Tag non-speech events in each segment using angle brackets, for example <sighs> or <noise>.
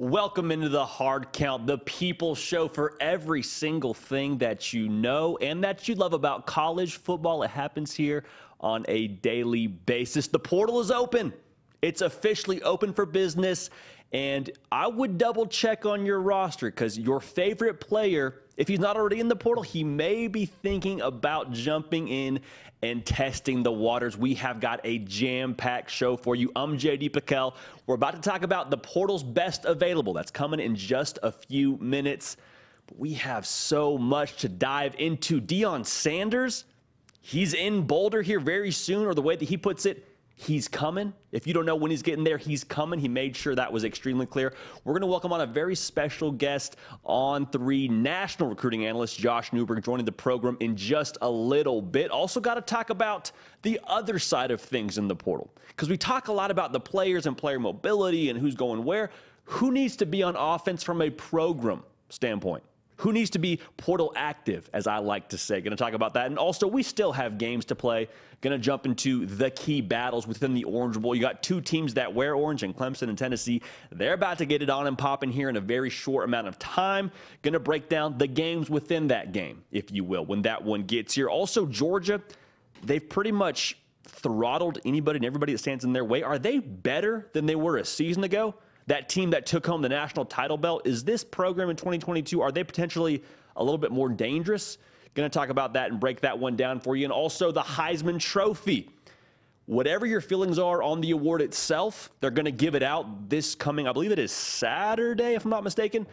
Welcome into the Hard Count, the people show for every single thing that you know and that you love about college football. It happens here on a daily basis. The portal is open. It's officially open for business. And I would double check on your roster because your favorite player, if he's not already in the portal, he may be thinking about jumping in and testing the waters. We have got a jam packed show for you. I'm JD PicKell. We're about to talk about the portal's best available. That's coming in just a few minutes. But we have so much to dive into. Deion Sanders, he's in Boulder here very soon, or the way that he puts it, He's coming. If you don't know when he's getting there, he's coming. He made sure that was extremely clear. We're going to welcome on a very special guest on three national recruiting analyst, Josh Newberg, joining the program in just a little bit. Also, got to talk about the other side of things in the portal because we talk a lot about the players and player mobility and who's going where. Who needs to be on offense from a program standpoint? Who needs to be portal active, as I like to say? Going to talk about that. And also, we still have games to play. Going to jump into the key battles within the Orange Bowl. You got two teams that wear orange and Clemson and Tennessee. They're about to get it on and popping here in a very short amount of time. Going to break down the games within that game, if you will, when that one gets here. Also, Georgia, they've pretty much throttled anybody and everybody that stands in their way. Are they better than they were a season ago? that team that took home the national title belt. Is this program in 2022, are they potentially a little bit more dangerous? Going to talk about that and break that one down for you. And also the Heisman Trophy. Whatever your feelings are on the award itself, they're going to give it out this coming, I believe it is Saturday, if I'm not mistaken.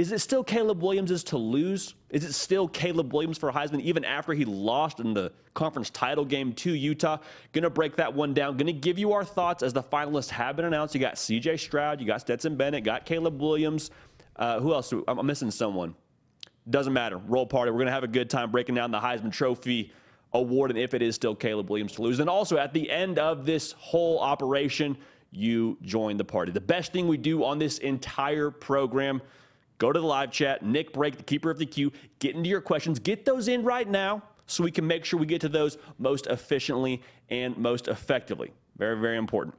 Is it still Caleb Williams' to lose? Is it still Caleb Williams for Heisman even after he lost in the conference title game to Utah? Going to break that one down. Going to give you our thoughts as the finalists have been announced. You got CJ Stroud, you got Stetson Bennett, got Caleb Williams. Uh, who else? I'm missing someone. Doesn't matter. Roll party. We're going to have a good time breaking down the Heisman Trophy award and if it is still Caleb Williams to lose. And also at the end of this whole operation, you join the party. The best thing we do on this entire program Go to the live chat, Nick Break, the keeper of the queue, get into your questions, get those in right now so we can make sure we get to those most efficiently and most effectively. Very, very important.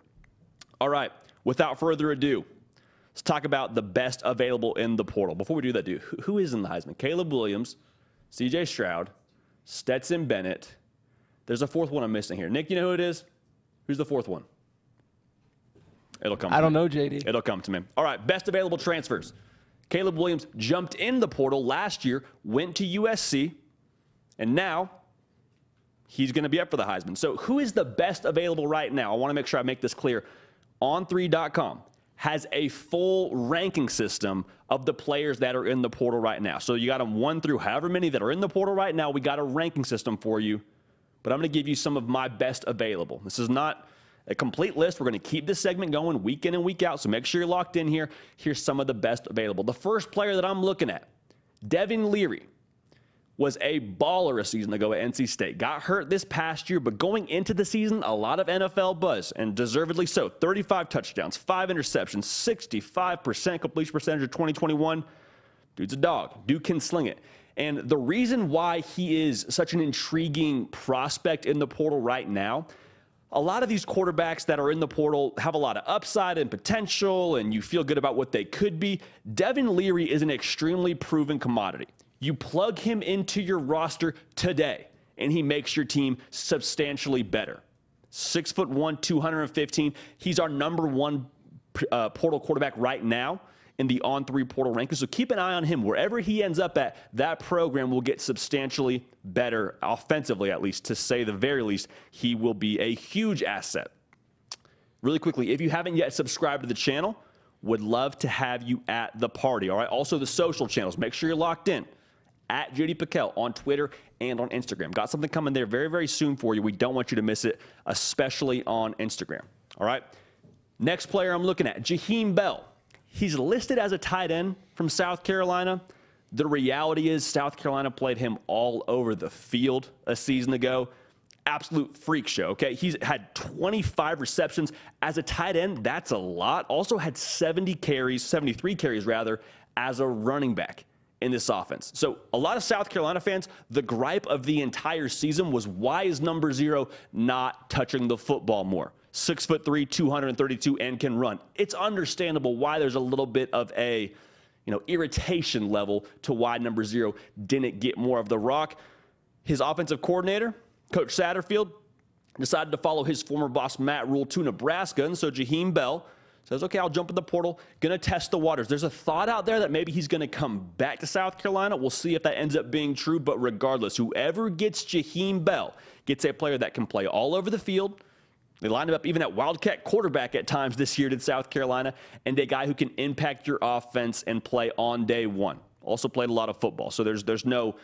All right, without further ado, let's talk about the best available in the portal. Before we do that, dude, who is in the Heisman? Caleb Williams, CJ Stroud, Stetson Bennett. There's a fourth one I'm missing here. Nick, you know who it is? Who's the fourth one? It'll come. I don't me. know, JD. It'll come to me. All right, best available transfers. Caleb Williams jumped in the portal last year, went to USC, and now he's going to be up for the Heisman. So, who is the best available right now? I want to make sure I make this clear. On3.com has a full ranking system of the players that are in the portal right now. So, you got them one through however many that are in the portal right now. We got a ranking system for you, but I'm going to give you some of my best available. This is not a complete list. We're going to keep this segment going week in and week out. So make sure you're locked in here. Here's some of the best available. The first player that I'm looking at, Devin Leary, was a baller a season ago at NC State. Got hurt this past year, but going into the season, a lot of NFL buzz, and deservedly so. 35 touchdowns, five interceptions, 65% completion percentage of 2021. Dude's a dog. Dude can sling it. And the reason why he is such an intriguing prospect in the portal right now a lot of these quarterbacks that are in the portal have a lot of upside and potential, and you feel good about what they could be. Devin Leary is an extremely proven commodity. You plug him into your roster today, and he makes your team substantially better. Six foot one, 215. He's our number one uh, portal quarterback right now in the on three portal rankings. So keep an eye on him. Wherever he ends up at, that program will get substantially better, offensively at least, to say the very least. He will be a huge asset. Really quickly, if you haven't yet subscribed to the channel, would love to have you at the party. All right. Also, the social channels. Make sure you're locked in at JD PicKell on Twitter and on Instagram. Got something coming there very, very soon for you. We don't want you to miss it, especially on Instagram. All right. Next player I'm looking at, Jaheim Bell. He's listed as a tight end from South Carolina. The reality is, South Carolina played him all over the field a season ago. Absolute freak show, okay? He's had 25 receptions as a tight end. That's a lot. Also had 70 carries, 73 carries rather, as a running back in this offense. So, a lot of South Carolina fans, the gripe of the entire season was why is number zero not touching the football more? Six foot three, 232, and can run. It's understandable why there's a little bit of a you know, irritation level to why number zero didn't get more of the rock. His offensive coordinator, Coach Satterfield, decided to follow his former boss Matt Rhule, to Nebraska, and so Jaheim Bell says, okay, I'll jump in the portal, gonna test the waters. There's a thought out there that maybe he's gonna come back to South Carolina. We'll see if that ends up being true, but regardless, whoever gets Jaheim Bell gets a player that can play all over the field, they lined him up even at Wildcat quarterback at times this year did South Carolina, and a guy who can impact your offense and play on day one. Also played a lot of football, so there's there's no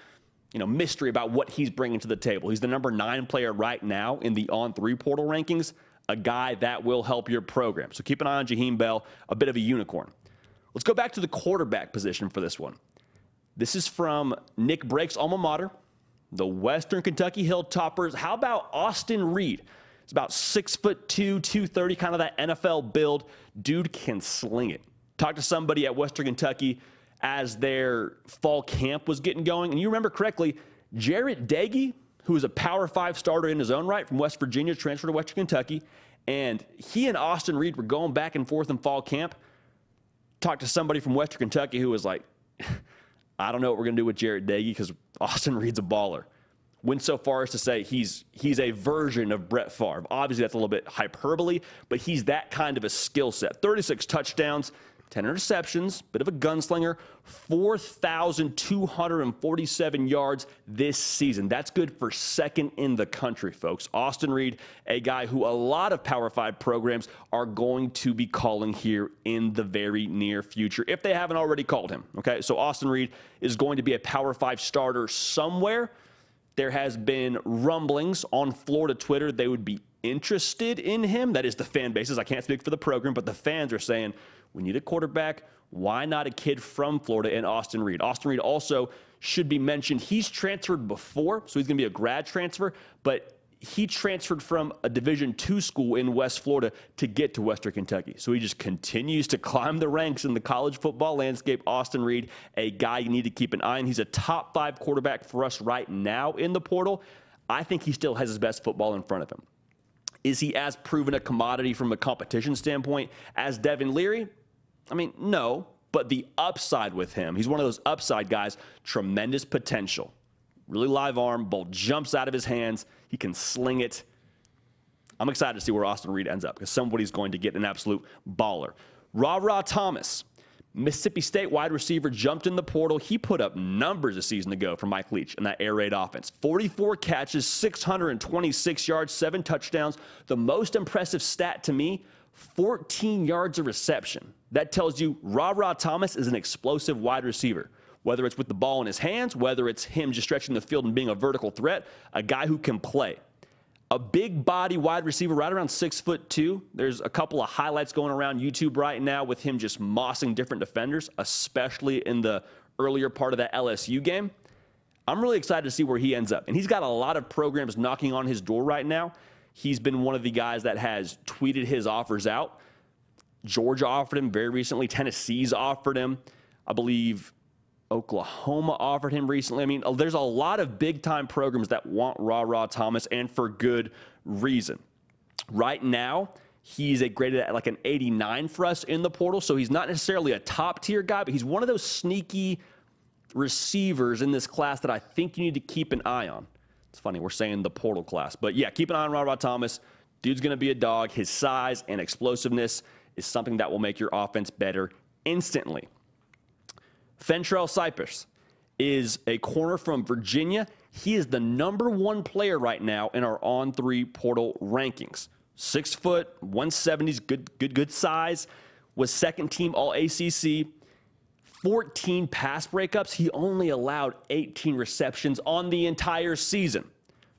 you know mystery about what he's bringing to the table. He's the number nine player right now in the on three portal rankings. A guy that will help your program. So keep an eye on Jaheim Bell, a bit of a unicorn. Let's go back to the quarterback position for this one. This is from Nick Brake's alma mater, the Western Kentucky Hilltoppers. How about Austin Reed? It's about six foot two, 230, kind of that NFL build. Dude can sling it. Talked to somebody at Western Kentucky as their fall camp was getting going. And you remember correctly, Jarret Doege, who was a Power Five starter in his own right from West Virginia, transferred to Western Kentucky. And he and Austin Reed were going back and forth in fall camp. Talked to somebody from Western Kentucky who was like, <laughs> I don't know what we're going to do with Jarret Doege because Austin Reed's a baller went so far as to say he's he's a version of Brett Favre. Obviously, that's a little bit hyperbole, but he's that kind of a skill set. 36 touchdowns, 10 interceptions, bit of a gunslinger, 4,247 yards this season. That's good for second in the country, folks. Austin Reed, a guy who a lot of Power 5 programs are going to be calling here in the very near future, if they haven't already called him. Okay, so Austin Reed is going to be a Power 5 starter somewhere there has been rumblings on Florida Twitter they would be interested in him. That is the fan bases. I can't speak for the program, but the fans are saying we need a quarterback. Why not a kid from Florida and Austin Reed? Austin Reed also should be mentioned. He's transferred before, so he's going to be a grad transfer, but he transferred from a Division two school in West Florida to get to Western Kentucky. So he just continues to climb the ranks in the college football landscape. Austin Reed, a guy you need to keep an eye on. He's a top five quarterback for us right now in the portal. I think he still has his best football in front of him. Is he as proven a commodity from a competition standpoint as Devin Leary? I mean, no, but the upside with him, he's one of those upside guys, tremendous potential really live arm, ball jumps out of his hands. He can sling it. I'm excited to see where Austin Reed ends up because somebody's going to get an absolute baller. Rara Thomas, Mississippi State wide receiver, jumped in the portal. He put up numbers a season ago for Mike Leach in that air raid offense 44 catches, 626 yards, seven touchdowns. The most impressive stat to me 14 yards of reception. That tells you Rara Thomas is an explosive wide receiver whether it's with the ball in his hands, whether it's him just stretching the field and being a vertical threat, a guy who can play. A big body wide receiver, right around six foot two. There's a couple of highlights going around YouTube right now with him just mossing different defenders, especially in the earlier part of that LSU game. I'm really excited to see where he ends up. And he's got a lot of programs knocking on his door right now. He's been one of the guys that has tweeted his offers out. Georgia offered him very recently. Tennessee's offered him. I believe Oklahoma offered him recently. I mean, uh, there's a lot of big time programs that want Rara Thomas, and for good reason. Right now, he's a graded at like an 89 for us in the portal, so he's not necessarily a top tier guy, but he's one of those sneaky receivers in this class that I think you need to keep an eye on. It's funny, we're saying the portal class, but yeah, keep an eye on Rod Ra Thomas. Dude's going to be a dog. His size and explosiveness is something that will make your offense better instantly. Fentrell Cypress is a corner from Virginia. He is the number one player right now in our on three portal rankings. Six foot, 170s, good, good, good size. Was second team All ACC. 14 pass breakups. He only allowed 18 receptions on the entire season.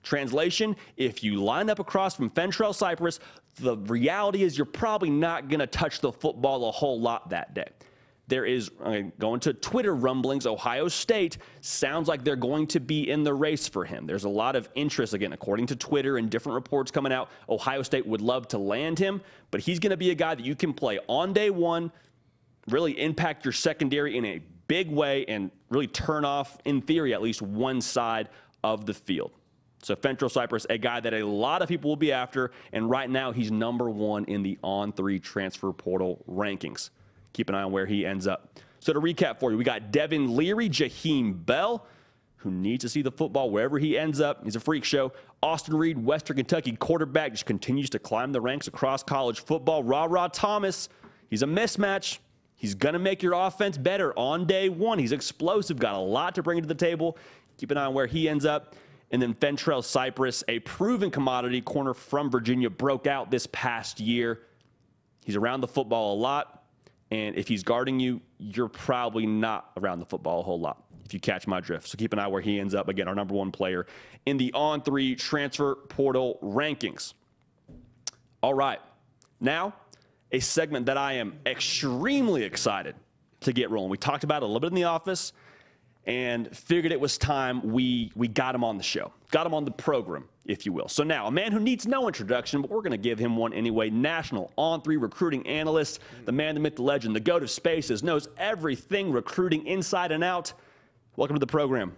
Translation: If you line up across from Fentrell Cypress, the reality is you're probably not going to touch the football a whole lot that day. There is going to Twitter rumblings. Ohio State sounds like they're going to be in the race for him. There's a lot of interest, again, according to Twitter and different reports coming out. Ohio State would love to land him, but he's going to be a guy that you can play on day one, really impact your secondary in a big way, and really turn off, in theory, at least one side of the field. So Fentrell Cypress, a guy that a lot of people will be after, and right now he's number one in the on three transfer portal rankings. Keep an eye on where he ends up. So to recap for you, we got Devin Leary, Jaheim Bell, who needs to see the football wherever he ends up. He's a freak show. Austin Reed, Western Kentucky quarterback, just continues to climb the ranks across college football. Rara Thomas, he's a mismatch. He's going to make your offense better on day one. He's explosive, got a lot to bring to the table. Keep an eye on where he ends up. And then Fentrell Cypress, a proven commodity corner from Virginia, broke out this past year. He's around the football a lot. And if he's guarding you, you're probably not around the football a whole lot, if you catch my drift. So keep an eye where he ends up. Again, our number one player in the on three transfer portal rankings. All right. Now, a segment that I am extremely excited to get rolling. We talked about it a little bit in the office and figured it was time we, we got him on the show, got him on the program, if you will. So now, a man who needs no introduction, but we're going to give him one anyway. National on three recruiting analyst, the man, the myth, the legend, the goat of spaces, knows everything recruiting inside and out. Welcome to the program,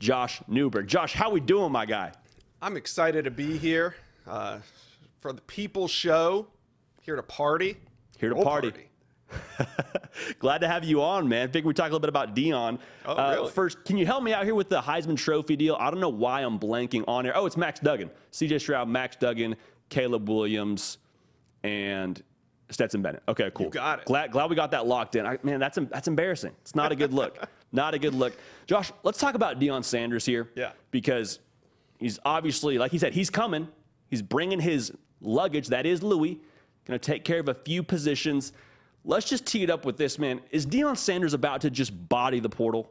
Josh Newberg. Josh, how are we doing, my guy? I'm excited to be here uh, for the People Show. Here to party. Here to party. party. <laughs> Glad to have you on, man. Think we talk a little bit about Deion. Oh, uh, really? First, can you help me out here with the Heisman Trophy deal? I don't know why I'm blanking on here. Oh, it's Max Duggan, C.J. Stroud, Max Duggan, Caleb Williams, and Stetson Bennett. Okay, cool. You got it. Glad, glad we got that locked in. I, man, that's that's embarrassing. It's not a good look. <laughs> not a good look. Josh, let's talk about Deion Sanders here. Yeah. Because he's obviously, like he said, he's coming. He's bringing his luggage. That is Louis. Going to take care of a few positions. Let's just tee it up with this, man. Is Deion Sanders about to just body the portal?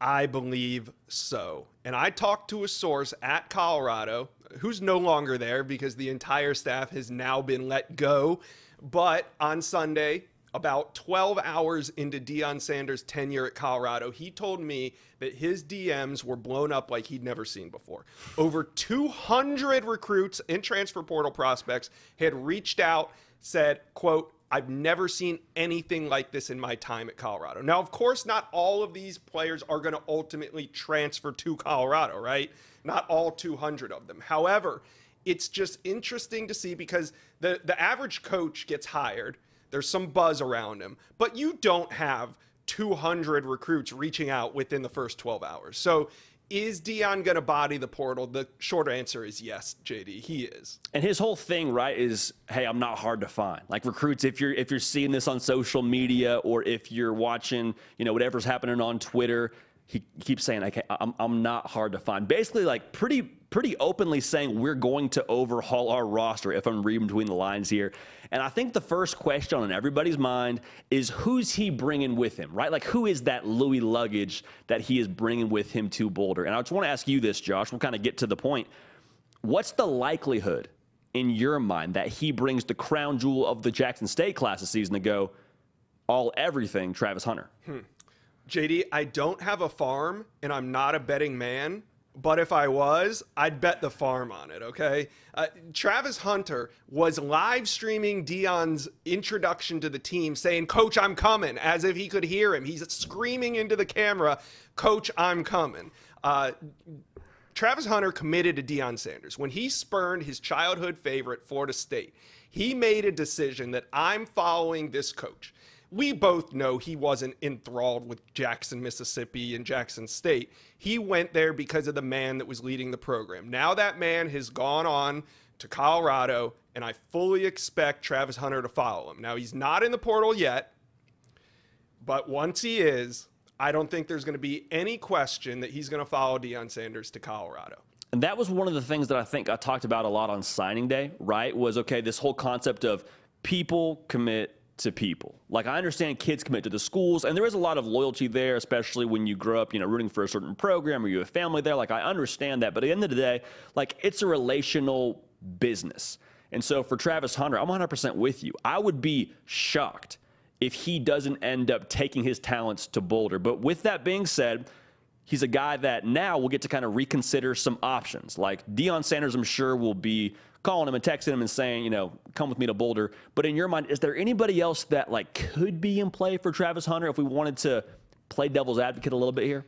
I believe so. And I talked to a source at Colorado who's no longer there because the entire staff has now been let go. But on Sunday, about 12 hours into Deion Sanders' tenure at Colorado, he told me that his DMs were blown up like he'd never seen before. Over 200 recruits and transfer portal prospects had reached out, said, quote, I've never seen anything like this in my time at Colorado. Now, of course, not all of these players are going to ultimately transfer to Colorado, right? Not all 200 of them. However, it's just interesting to see because the, the average coach gets hired, there's some buzz around him, but you don't have 200 recruits reaching out within the first 12 hours. So is Deion going to body the portal? The short answer is yes, JD. He is. And his whole thing, right, is hey, I'm not hard to find. Like recruits, if you're if you're seeing this on social media or if you're watching, you know, whatever's happening on Twitter, he keeps saying, okay, I'm, I'm not hard to find. Basically, like pretty pretty openly saying we're going to overhaul our roster. If I'm reading between the lines here, and I think the first question on everybody's mind is who's he bringing with him, right? Like who is that Louis luggage that he is bringing with him to Boulder? And I just want to ask you this, Josh. We'll kind of get to the point. What's the likelihood in your mind that he brings the crown jewel of the Jackson State class this season to go all everything Travis Hunter? Hmm. JD, I don't have a farm and I'm not a betting man, but if I was, I'd bet the farm on it, okay? Uh, Travis Hunter was live streaming Deion's introduction to the team saying, Coach, I'm coming, as if he could hear him. He's screaming into the camera, Coach, I'm coming. Uh, Travis Hunter committed to Deion Sanders. When he spurned his childhood favorite, Florida State, he made a decision that I'm following this coach we both know he wasn't enthralled with Jackson, Mississippi and Jackson State. He went there because of the man that was leading the program. Now that man has gone on to Colorado, and I fully expect Travis Hunter to follow him. Now, he's not in the portal yet, but once he is, I don't think there's going to be any question that he's going to follow Deion Sanders to Colorado. And that was one of the things that I think I talked about a lot on signing day, right? Was okay, this whole concept of people commit to people. Like I understand kids commit to the schools, and there is a lot of loyalty there, especially when you grow up, you know, rooting for a certain program or you have family there. Like I understand that, but at the end of the day, like it's a relational business. And so for Travis Hunter, I'm 100% with you. I would be shocked if he doesn't end up taking his talents to Boulder. But with that being said, he's a guy that now will get to kind of reconsider some options. Like Deion Sanders, I'm sure will be calling him and texting him and saying, you know, come with me to Boulder. But in your mind, is there anybody else that like could be in play for Travis Hunter if we wanted to play devil's advocate a little bit here?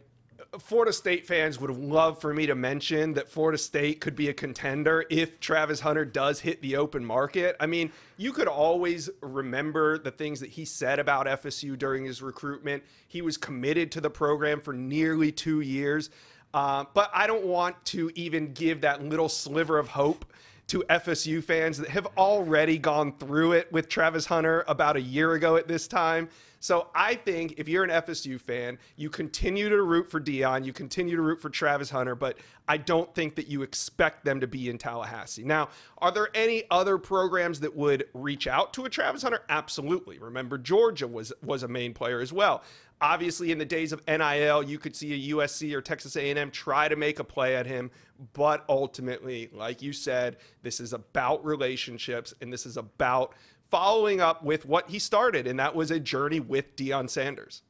Florida State fans would love for me to mention that Florida State could be a contender if Travis Hunter does hit the open market. I mean, you could always remember the things that he said about FSU during his recruitment. He was committed to the program for nearly two years. Uh, but I don't want to even give that little sliver of hope to FSU fans that have already gone through it with Travis Hunter about a year ago at this time. So I think if you're an FSU fan, you continue to root for Deion, you continue to root for Travis Hunter, but I don't think that you expect them to be in Tallahassee. Now, are there any other programs that would reach out to a Travis Hunter? Absolutely. Remember, Georgia was was a main player as well. Obviously, in the days of NIL, you could see a USC or Texas A&M try to make a play at him, but ultimately, like you said, this is about relationships and this is about following up with what he started, and that was a journey with Deion Sanders.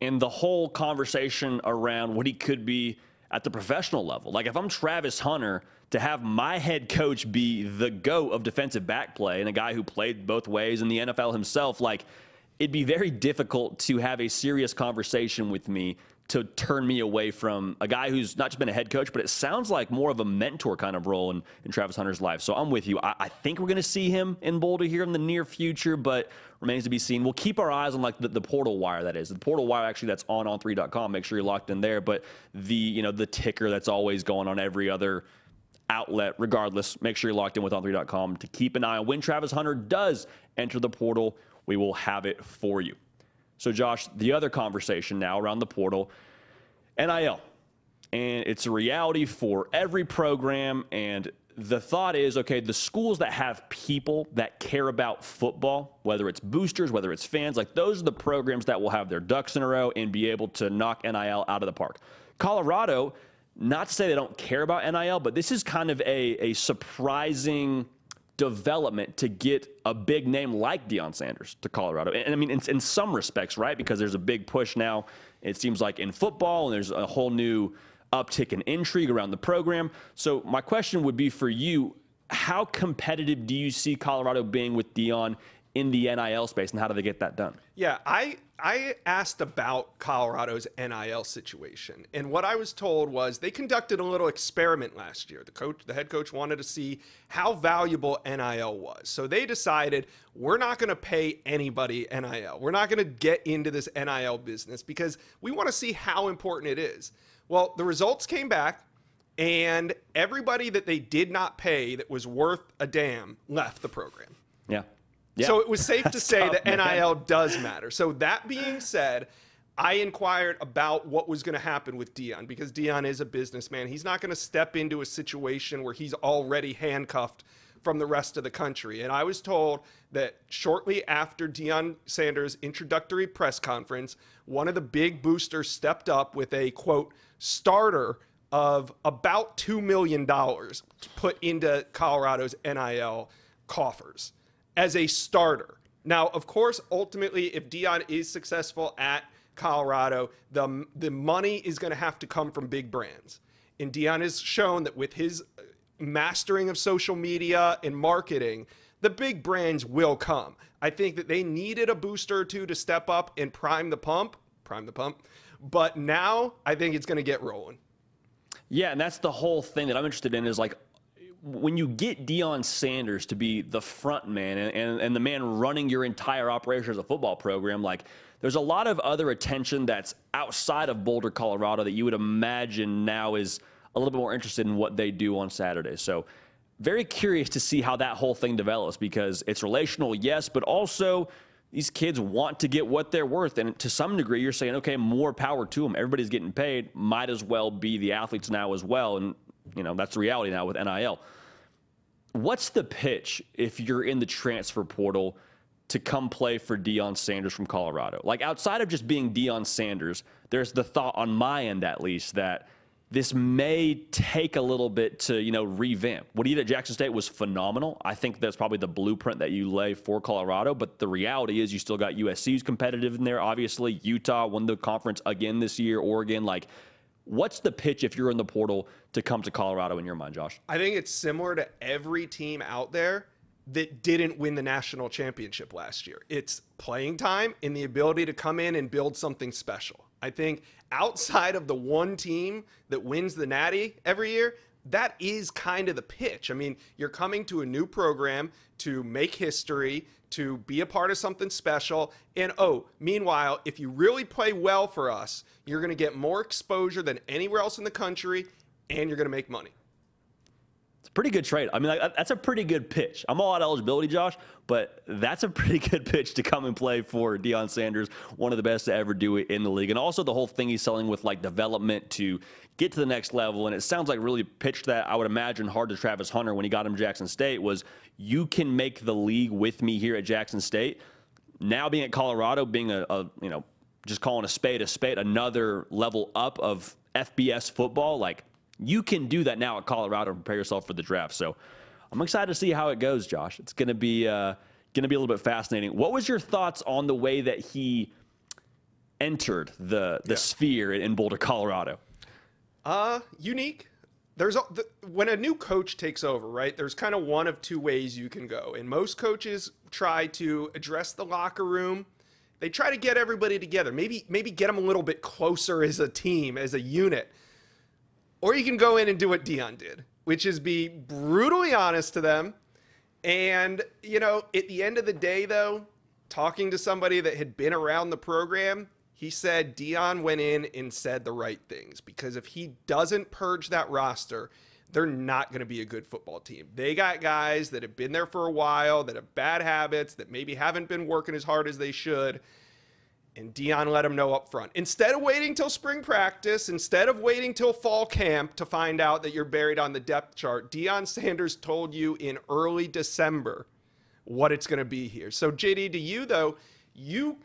And the whole conversation around what he could be at the professional level. Like if I'm Travis Hunter, to have my head coach be the go of defensive back play and a guy who played both ways in the NFL himself, like it'd be very difficult to have a serious conversation with me to turn me away from a guy who's not just been a head coach, but it sounds like more of a mentor kind of role in, in Travis Hunter's life. So I'm with you. I, I think we're going to see him in Boulder here in the near future, but remains to be seen. We'll keep our eyes on like the, the portal wire that is. The portal wire actually that's on on3.com. Make sure you're locked in there. But the you know the ticker that's always going on every other outlet, regardless. Make sure you're locked in with on3.com to keep an eye on when Travis Hunter does enter the portal. We will have it for you. So, Josh, the other conversation now around the portal, NIL. And it's a reality for every program. And the thought is okay, the schools that have people that care about football, whether it's boosters, whether it's fans, like those are the programs that will have their ducks in a row and be able to knock NIL out of the park. Colorado, not to say they don't care about NIL, but this is kind of a, a surprising development to get a big name like Deion Sanders to Colorado. And, I mean, in, in, some respects, right? Because there's a big push now, it seems like in football, and there's a whole new uptick in intrigue around the program. So, my question would be for you how competitive do you see Colorado being with Deion in the NIL space, and how do they get that done? Yeah, I I asked about Colorado's NIL situation, and what I was told was they conducted a little experiment last year. The coach, the head coach, wanted to see how valuable NIL was, so they decided we're not going to pay anybody NIL. We're not going to get into this NIL business because we want to see how important it is. Well, the results came back. And everybody that they did not pay that was worth a damn left the program. Yeah. Yeah. So it was safe to say tough, that NIL man. does matter. So that being said, I inquired about what was going to happen with Deion because Deion is a businessman. He's not going to step into a situation where he's already handcuffed from the rest of the country. And I was told that shortly after Deion Sanders' introductory press conference, one of the big boosters stepped up with a quote starter of about $2 million put into Colorado's NIL coffers as a starter. Now, of course, ultimately, if Deion is successful at Colorado, the, the money is going to have to come from big brands. And Deion has shown that with his uh, mastering of social media and marketing, the big brands will come. I think that they needed a booster or two to step up and prime the pump, prime the pump. But now I think it's going to get rolling. Yeah, and that's the whole thing that I'm interested in is like when you get Deion Sanders to be the front man and, and, and, the man running your entire operation as a football program, like there's a lot of other attention that's outside of Boulder, Colorado that you would imagine now is a little bit more interested in what they do on Saturday. So very curious to see how that whole thing develops because it's relational, yes, but also these kids want to get what they're worth. And to some degree, you're saying, okay, more power to them. Everybody's getting paid. Might as well be the athletes now as well. And you know, that's the reality now with NIL. What's the pitch if you're in the transfer portal to come play for Deion Sanders from Colorado? Like outside of just being Deion Sanders, there's the thought on my end at least that this may take a little bit to you know revamp. What he did at Jackson State was phenomenal. I think that's probably the blueprint that you lay for Colorado. But the reality is, you still got USC's competitive in there. Obviously, Utah won the conference again this year. Oregon, like, what's the pitch if you're in the portal to come to Colorado in your mind, Josh? I think it's similar to every team out there that didn't win the national championship last year. It's playing time and the ability to come in and build something special. I think outside of the one team that wins the Natty every year, that is kind of the pitch. I mean, you're coming to a new program to make history, to be a part of something special. And oh, meanwhile, if you really play well for us, you're going to get more exposure than anywhere else in the country and you're going to make money pretty good trade. I mean, like, that's a pretty good pitch. I'm all out eligibility, Josh, but that's a <laughs> pretty good pitch to come and play for Deion Sanders, one of the best to ever do it in the league. And also the whole thing he's selling with like development to get to the next level. And it sounds like really pitched that I would imagine hard to Travis Hunter when he got him Jackson State was you can make the league with me here at Jackson State. Now being at Colorado, being a, a you know just calling a spade a spade, another level up of FBS football, like you can do that now at Colorado and prepare yourself for the draft. So I'm excited to see how it goes, Josh. It's going to be uh, going to be a little bit fascinating. What was your thoughts on the way that he entered the the yeah. sphere in Boulder, Colorado? Uh, unique. There's a, the, when a new coach takes over, right? There's kind of one of two ways you can go. And most coaches try to address the locker room. They try to get everybody together. Maybe maybe get them a little bit closer as a team, as a unit. Or you can go in and do what Deion did, which is be brutally honest to them. And, you know, at the end of the day, though, talking to somebody that had been around the program, he said Deion went in and said the right things because if he doesn't purge that roster, they're not going to be a good football team. They got guys that have been there for a while, that have bad habits, that maybe haven't been working as hard as they should. And Deion let him know up front. Instead of waiting till spring practice, instead of waiting till fall camp to find out that you're buried on the depth chart, Deion Sanders told you in early December what it's going to be here. So JD, to you though, you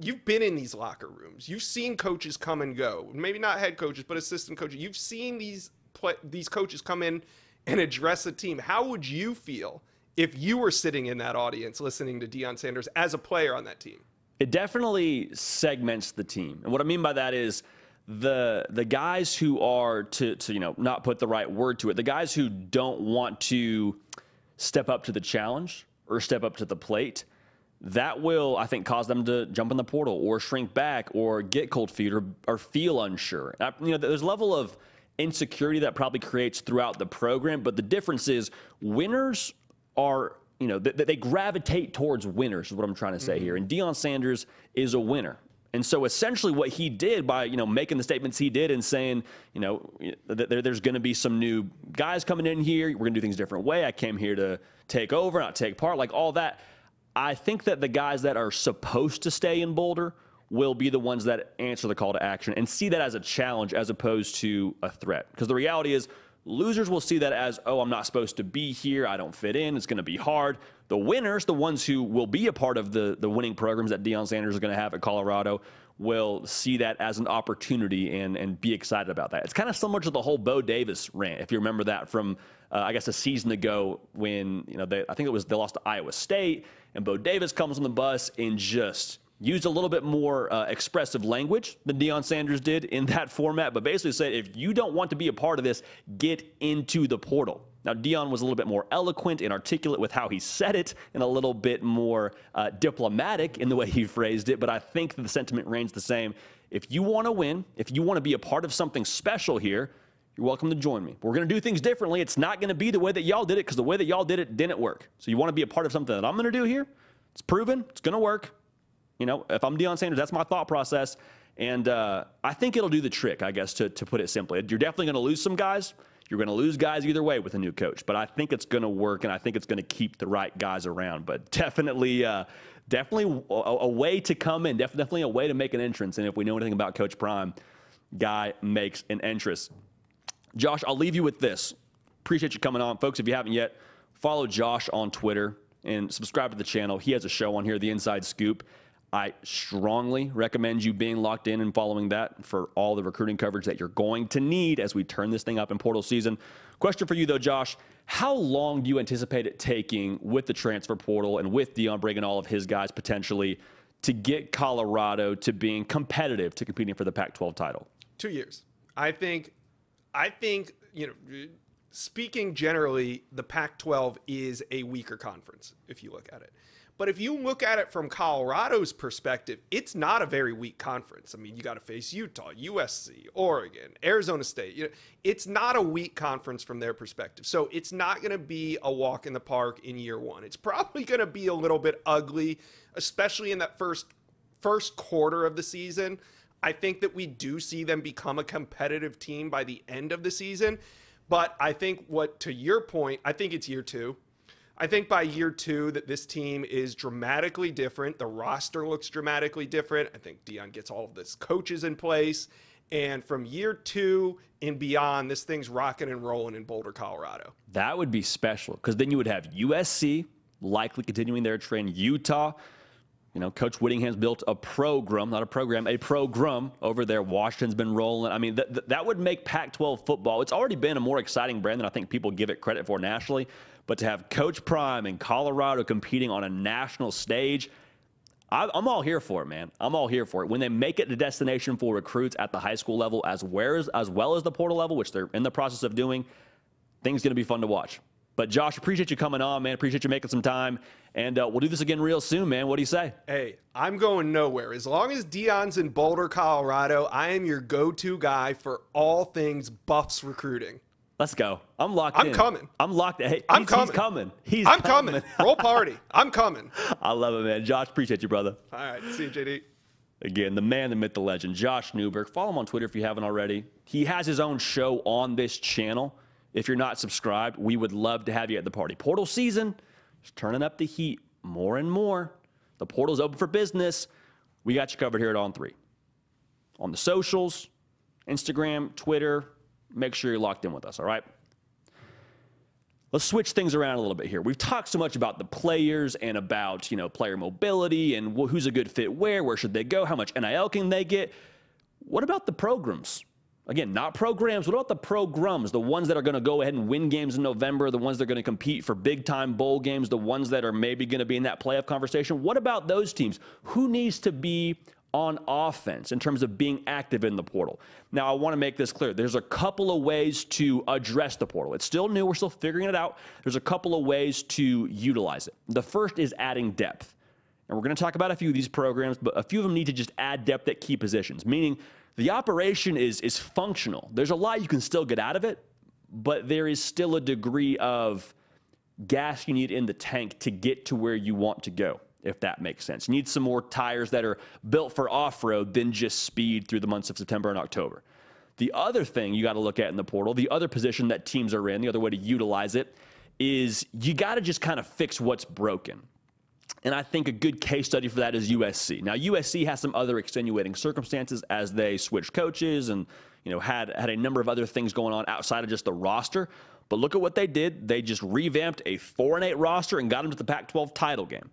you've been in these locker rooms. You've seen coaches come and go. Maybe not head coaches, but assistant coaches. You've seen these play, these coaches come in and address a team. How would you feel if you were sitting in that audience listening to Deion Sanders as a player on that team? It definitely segments the team. And what I mean by that is the the guys who are to to you know not put the right word to it, the guys who don't want to step up to the challenge or step up to the plate, that will I think cause them to jump in the portal or shrink back or get cold feet or, or feel unsure. I, you know, there's a level of insecurity that probably creates throughout the program, but the difference is winners are you know, they, they gravitate towards winners, is what I'm trying to say mm-hmm. here. And Deion Sanders is a winner. And so essentially what he did by, you know, making the statements he did and saying, you know, there, there's going to be some new guys coming in here. We're going to do things a different way. I came here to take over, not take part, like all that. I think that the guys that are supposed to stay in Boulder will be the ones that answer the call to action and see that as a challenge as opposed to a threat. Because the reality is Losers will see that as, oh, I'm not supposed to be here. I don't fit in. It's going to be hard. The winners, the ones who will be a part of the, the winning programs that Deion Sanders is going to have at Colorado, will see that as an opportunity and, and be excited about that. It's kind of similar to the whole Bo Davis rant, if you remember that from, uh, I guess, a season ago when, you know, they, I think it was they lost to Iowa State, and Bo Davis comes on the bus and just used a little bit more uh, expressive language than Deion Sanders did in <laughs> that format, but basically said, if you don't want to be a part of this, get into the portal. Now, Deion was a little bit more eloquent and articulate with how he said it and a little bit more uh, diplomatic in the way he phrased it, but I think the sentiment reigns the same. If you want to win, if you want to be a part of something special here, you're welcome to join me. We're going to do things differently. It's not going to be the way that y'all did it because the way that y'all did it didn't work. So you want to be a part of something that I'm going to do here? It's proven. It's going to work. You know, if I'm Deion Sanders, that's my thought process. And uh, I think it'll do the trick, I guess, to, to put it simply. You're definitely going to lose some guys. You're going to lose guys either way with a new coach, but I think it's going to work, and I think it's going to keep the right guys around. But definitely, uh, definitely a, a, way to come in, definitely a way to make an entrance. And if we know anything about Coach Prime, guy makes an entrance. Josh, I'll leave you with this. Appreciate you coming on, folks. If you haven't yet, follow Josh on Twitter and subscribe to the channel. He has a show on here, The Inside Scoop. I strongly recommend you being locked in and following that for all the recruiting coverage that you're going to need as we turn this thing up in portal season. Question for you, though, Josh. How long do you anticipate it taking with the transfer portal and with Deion and all of his guys potentially to get Colorado to being competitive to competing for the Pac 12 title? Two years. I think, I think, you know, speaking generally, the Pac 12 is a weaker conference if you look at it. But if you look at it from Colorado's perspective, it's not a very weak conference. I mean, you got to face Utah, USC, Oregon, Arizona State. You know, it's not a weak conference from their perspective. So it's not going to be a walk in the park in year one. It's probably going to be a little bit ugly, especially in that first first quarter of the season. I think that we do see them become a competitive team by the end of the season. But I think what to your point, I think it's year two. I think by year two that this team is dramatically different. The roster looks dramatically different. I think Deion gets all of this coaches in place. And from year two and beyond, this thing's rocking and rolling in Boulder, Colorado. That would be special because then you would have USC likely continuing their trend, Utah. You know, Coach Whittingham's built a program, not a program, a program over there. Washington's been rolling. I mean, th- th- that would make Pac 12 football, it's already been a more exciting brand than I think people give it credit for nationally. But to have Coach Prime in Colorado competing on a national stage, I, I'm all here for it, man. I'm all here for it. When they make it the destination for recruits at the high school level, as, well as, well as the portal level, which they're in the process of doing, things to be fun to watch. But Josh, appreciate you coming on, man. Appreciate you making some time, and uh, we'll do this again real soon, man. What do you say? Hey, I'm going nowhere. As long as Deion's in Boulder, Colorado, I am your go-to guy for all things Buffs recruiting. Let's go. I'm locked in. I'm in. coming. I'm locked in. Hey, I'm he's, coming. He's coming. He's I'm coming. coming. Roll <laughs> party. I'm coming. I love it, man. Josh, appreciate you, brother. All right. See you, JD. Again, the man, the myth, the legend, Josh Newberg. Follow him on Twitter if you haven't already. He has his own show on this channel. If you're not subscribed, we would love to have you at the party. Portal season is turning up the heat more and more. The portal's open for business. We got you covered here at On 3. On the socials, Instagram, Twitter, make sure you're locked in with us, all right? Let's switch things around a little bit here. We've talked so much about the players and about, you know, player mobility and wh- who's a good fit where, where should they go, how much NIL can they get. What about the programs? Again, not programs. What about the programs? The ones that are going to go ahead and win games in November, the ones that are going to compete for big time bowl games, the ones that are maybe going to be in that playoff conversation. What about those teams? Who needs to be on offense in terms of being active in the portal? Now, I want to make this clear. There's a couple of ways to address the portal. It's still new, we're still figuring it out. There's a couple of ways to utilize it. The first is adding depth. And we're going to talk about a few of these programs, but a few of them need to just add depth at key positions, meaning the operation is, is functional. There's a lot you can still get out of it, but there is still a degree of gas you need in the tank to get to where you want to go, if that makes sense. You need some more tires that are built for off road than just speed through the months of September and October. The other thing you got to look at in the portal, the other position that teams are in, the other way to utilize it, is you got to just kind of fix what's broken. And I think a good case study for that is USC. Now USC has some other extenuating circumstances as they switched coaches and you know had had a number of other things going on outside of just the roster. But look at what they did. They just revamped a 4 and 8 roster and got them to the Pac-12 title game.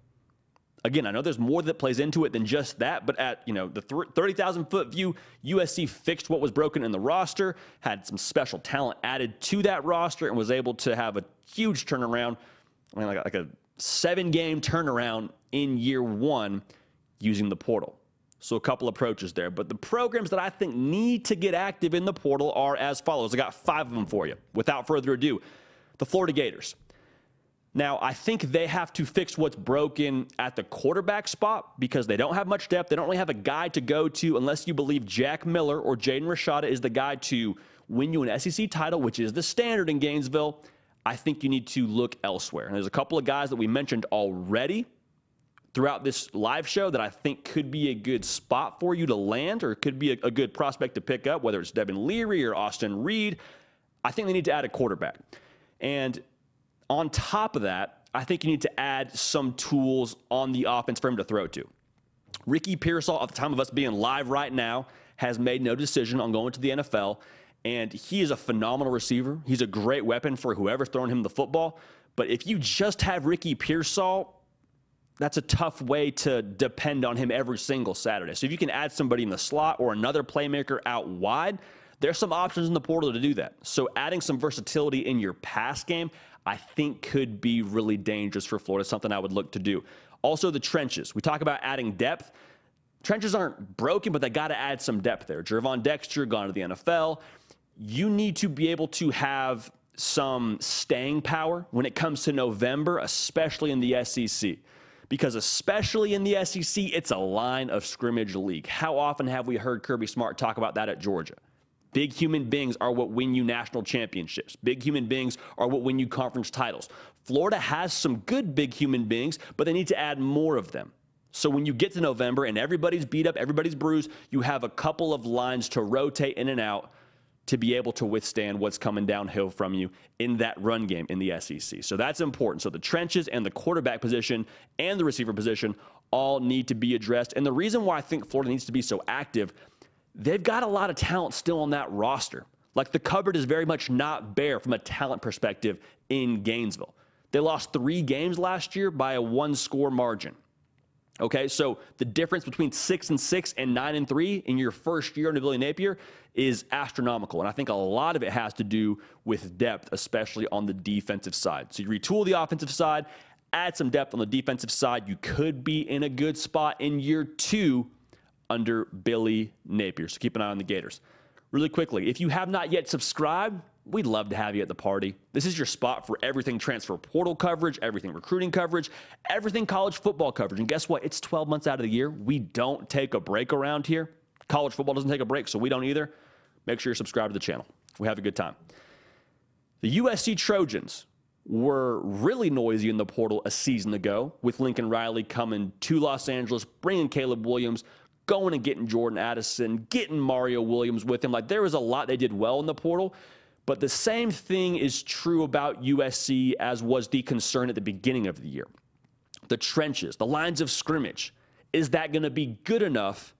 Again, I know there's more that plays into it than just that, but at you know the 30,000 foot view, USC fixed what was broken in the roster, had some special talent added to that roster, and was able to have a huge turnaround. I mean, like, like a seven game turnaround in year one using the portal. So a couple approaches there. But the programs that I think need to get active in the portal are as follows. I got five of them for you. Without further ado, the Florida Gators. Now, I think they have to fix what's broken at the quarterback spot because they don't have much depth. They don't really have a guy to go to unless you believe Jack Miller or Jaden Rashada is the guy to win you an SEC title, which is the standard in Gainesville. I think you need to look elsewhere. And there's a couple of guys that we mentioned already throughout this live show that I think could be a good spot for you to land or could be a, a good prospect to pick up, whether it's Devin Leary or Austin Reed. I think they need to add a quarterback. And on top of that, I think you need to add some tools on the offense for him to throw to. Ricky Pearsall, at the time of us being live right now, has made no decision on going to the NFL. And he is a phenomenal receiver. He's a great weapon for whoever's throwing him the football. But if you just have Ricky Pearsall, that's a tough way to depend on him every single Saturday. So if you can add somebody in the slot or another playmaker out wide, there's some options in the portal to do that. So adding some versatility in your pass game, I think could be really dangerous for Florida, something I would look to do. Also, the trenches. We talk about adding depth. Trenches aren't broken, but they got to add some depth there. Gervon Dexter gone to the NFL. You need to be able to have some staying power when it comes to November, especially in the SEC. Because especially in the SEC, it's a line of scrimmage league. How often have we heard Kirby Smart talk about that at Georgia? Big human beings are what win you national championships. Big human beings are what win you conference titles. Florida has some good big human beings, but they need to add more of them. So when you get to November and everybody's beat up, everybody's bruised, you have a couple of lines to rotate in and out to be able to withstand what's coming downhill from you in that run game in the SEC. So that's important. So the trenches and the quarterback position and the receiver position all need to be addressed. And the reason why I think Florida needs to be so active they've got a lot of talent still on that roster. Like the cupboard is very much not bare from a talent perspective in Gainesville. They lost three games last year by a one score margin. Okay, so the difference between six and six and nine and three in your first year under Billy Napier is astronomical. And I think a lot of it has to do with depth, especially on the defensive side. So you retool the offensive side, add some depth on the defensive side. You could be in a good spot in year two under Billy Napier. So keep an eye on the Gators. Really quickly, if you have not yet subscribed, we'd love to have you at the party. This is your spot for everything transfer portal coverage, everything recruiting coverage, everything college football coverage. And guess what? It's 12 months out of the year. We don't take a break around here. College football doesn't take a break, so we don't either. Make sure you're subscribed to the channel. We have a good time. The USC Trojans were really noisy in the portal a season ago with Lincoln Riley coming to Los Angeles, bringing Caleb Williams, going and getting Jordan Addison, getting Mario Williams with him. Like there was a lot they did well in the portal. But the same thing is true about USC as was the concern at the beginning of the year. The trenches, the lines of scrimmage, is that going to be good enough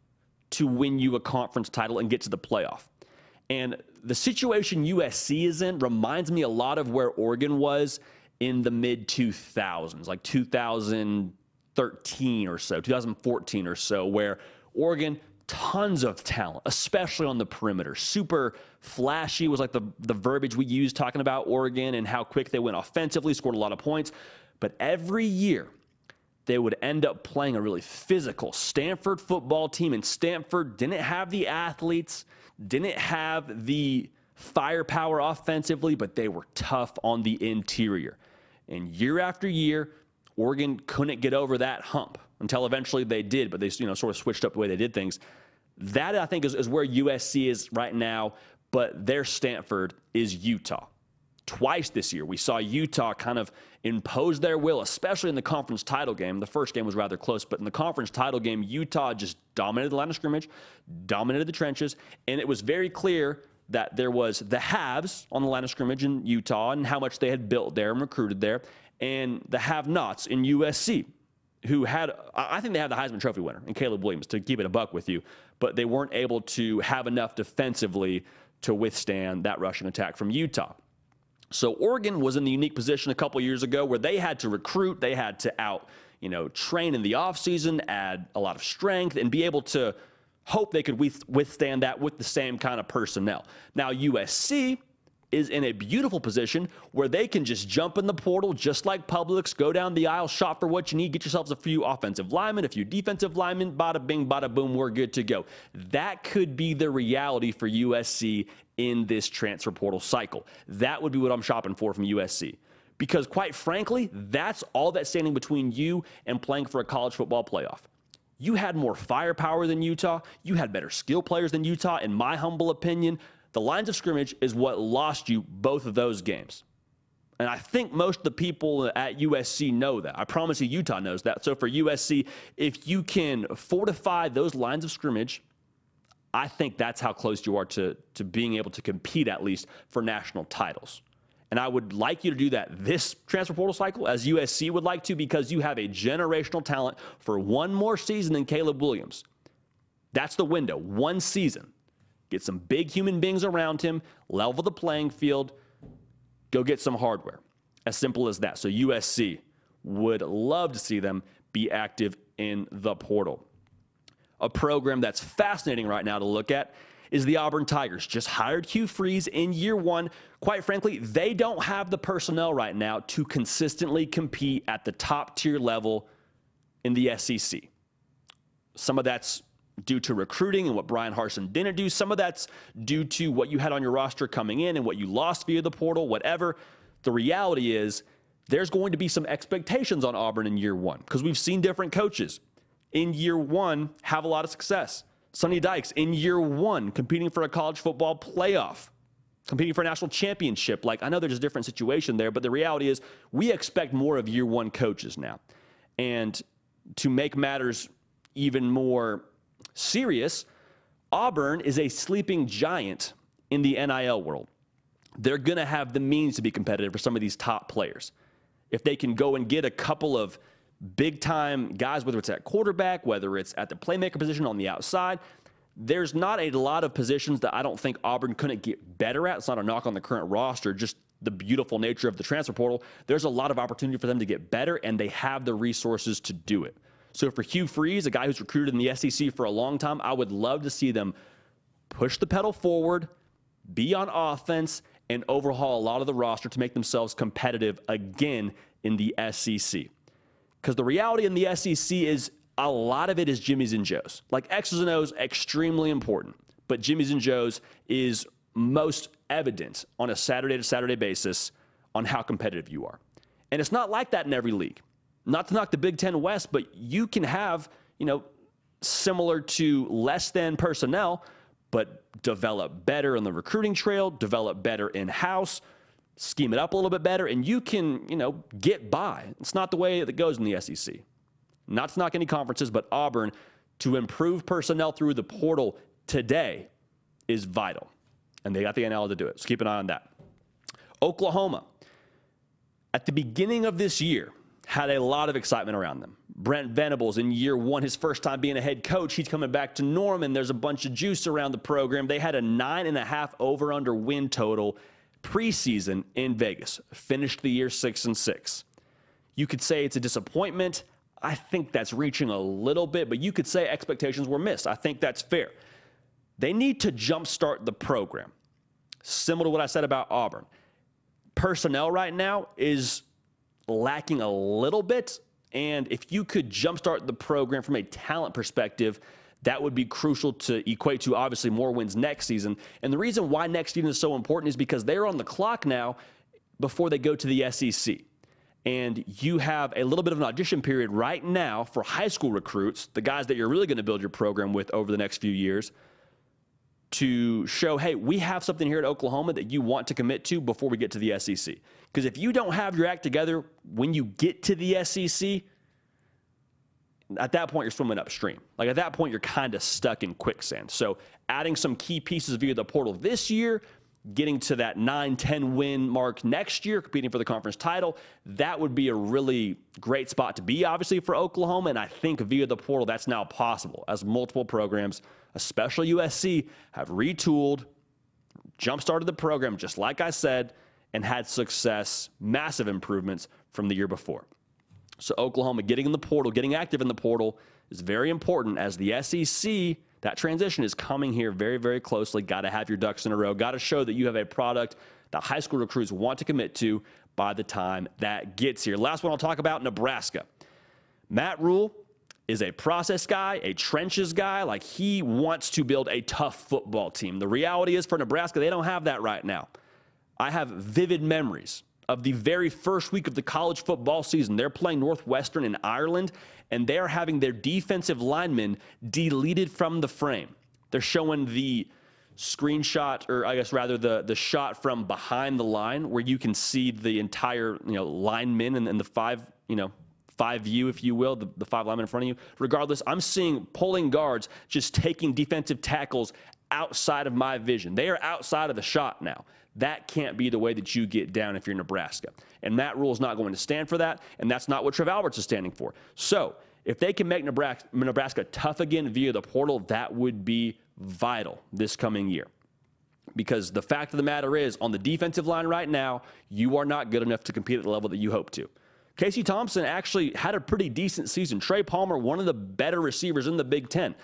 to win you a conference title and get to the playoff? And the situation USC is in reminds me a lot of where Oregon was in the mid 2000s, like 2013 or so, 2014 or so, where Oregon, tons of talent, especially on the perimeter. Super flashy was like the, the verbiage we used talking about Oregon and how quick they went offensively, scored a lot of points. But every year, they would end up playing a really physical Stanford football team. And Stanford didn't have the athletes, didn't have the firepower offensively, but they were tough on the interior. And year after year, Oregon couldn't get over that hump until eventually they did, but they you know sort of switched up the way they did things. That I think is, is where USC is right now, but their Stanford is Utah. Twice this year, we saw Utah kind of impose their will, especially in the conference title game. The first game was rather close, but in the conference title game, Utah just dominated the line of scrimmage, dominated the trenches, and it was very clear that there was the haves on the line of scrimmage in Utah and how much they had built there and recruited there, and the have-nots in USC who had, I think they had the Heisman Trophy winner in Caleb Williams to keep it a buck with you, but they weren't able to have enough defensively to withstand that rushing attack from Utah. So Oregon was in the unique position a couple years ago where they had to recruit, they had to out, you know, train in the offseason, add a lot of strength, and be able to hope they could withstand that with the same kind of personnel. Now USC is in a beautiful position where they can just jump in the portal just like Publix, go down the aisle, shop for what you need, get yourselves a few offensive linemen, a few defensive linemen, bada bing, bada boom, we're good to go. That could be the reality for USC in this transfer portal cycle. That would be what I'm shopping for from USC. Because quite frankly, that's all that's standing between you and playing for a college football playoff. You had more firepower than Utah. You had better skill players than Utah, in my humble opinion. The lines of scrimmage is what lost you both of those games. And I think most of the people at USC know that. I promise you, Utah knows that. So for USC, if you can fortify those lines of scrimmage, I think that's how close you are to, to being able to compete at least for national titles. And I would like you to do that this transfer portal cycle, as USC would like to, because you have a generational talent for one more season than Caleb Williams. That's the window, one season. Get some big human beings around him, level the playing field, go get some hardware. As simple as that. So USC would love to see them be active in the portal. A program that's fascinating right now to look at is the Auburn Tigers. Just hired Hugh Freeze in year one. Quite frankly, they don't have the personnel right now to consistently compete at the top tier level in the SEC. Some of that's due to recruiting and what Bryan Harsin didn't do. Some of that's due to what you had on your roster coming in and what you lost via the portal, whatever. The reality is there's going to be some expectations on Auburn in year one because we've seen different coaches in year one have a lot of success. Sonny Dykes in year one competing for a college football playoff, competing for a national championship. Like, I know there's a different situation there, but the reality is we expect more of year one coaches now. And to make matters even more serious, Auburn is a sleeping giant in the NIL world. They're going to have the means to be competitive for some of these top players. If they can go and get a couple of big time guys, whether it's at quarterback, whether it's at the playmaker position on the outside. There's not a lot of positions that I don't think Auburn couldn't get better at. It's not a knock on the current roster, just the beautiful nature of the transfer portal. There's a lot of opportunity for them to get better, and they have the resources to do it. So for Hugh Freeze, a guy who's recruited in the SEC for a long time, I would love to see them push the pedal forward, be on offense, and overhaul a lot of the roster to make themselves competitive again in the SEC. Because the reality in the SEC is a lot of it is Jimmy's and Joe's. Like X's and O's, extremely important, but Jimmy's and Joe's is most evident on a Saturday to Saturday basis on how competitive you are. And it's not like that in every league. Not to knock the Big Ten West, but you can have, you know, similar to less than personnel, but develop better on the recruiting trail, develop better in house, scheme it up a little bit better, and you can, you know, get by. It's not the way that goes in the SEC. Not to knock any conferences, but Auburn to improve personnel through the portal today is vital. And they got the NIL to do it. So keep an eye on that. Oklahoma, at the beginning of this year, had a lot of excitement around them. Brent Venables in year one, his first time being a head coach, he's coming back to Norman. There's a bunch of juice around the program. They had a nine and a half over under win total preseason in Vegas, finished the year six and six. You could say it's a disappointment. I think that's reaching a little bit, but you could say expectations were missed. I think that's fair. They need to jumpstart the program. Similar to what I said about Auburn. Personnel right now is lacking a little bit. And if you could jumpstart the program from a talent perspective, that would be crucial to equate to obviously more wins next season. And the reason why next season is so important is because they're on the clock now before they go to the SEC. And you have a little bit of an audition period right now for high school recruits, the guys that you're really going to build your program with over the next few years, to show, hey, we have something here at Oklahoma that you want to commit to before we get to the SEC. Because if you don't have your act together when you get to the SEC, at that point you're swimming upstream. Like at that point you're kind of stuck in quicksand. So adding some key pieces via the portal this year, getting to that 9-10 win mark next year, competing for the conference title, that would be a really great spot to be, obviously, for Oklahoma. And I think via the portal, that's now possible as multiple programs, especially USC, have retooled, jump started the program, just like I said, and had success, massive improvements from the year before. So Oklahoma getting in the portal, getting active in the portal is very important as the SEC, that transition is coming here very, very closely. Got to have your ducks in a row. Got to show that you have a product that high school recruits want to commit to by the time that gets here. Last one I'll talk about Nebraska. Matt Rhule is a process guy, a trenches guy. Like he wants to build a tough football team. The reality is for Nebraska, they don't have that right now. I have vivid memories of the very first week of the college football season. They're playing Northwestern in Ireland, and they're having their defensive linemen deleted from the frame. They're showing the screenshot, or I guess rather the, the shot from behind the line where you can see the entire, you know, linemen and, and the five, you know, five view, if you will, the, the five linemen in front of you. Regardless, I'm seeing pulling guards just taking defensive tackles outside of my vision. They are outside of the shot now. That can't be the way that you get down if you're Nebraska. And Matt Rhule is not going to stand for that, and that's not what Trev Alberts is standing for. So if they can make Nebraska, Nebraska tough again via the portal, that would be vital this coming year. Because the fact of the matter is, on the defensive line right now, you are not good enough to compete at the level that you hope to. Casey Thompson actually had a pretty decent season. Trey Palmer, one of the better receivers in the Big Ten.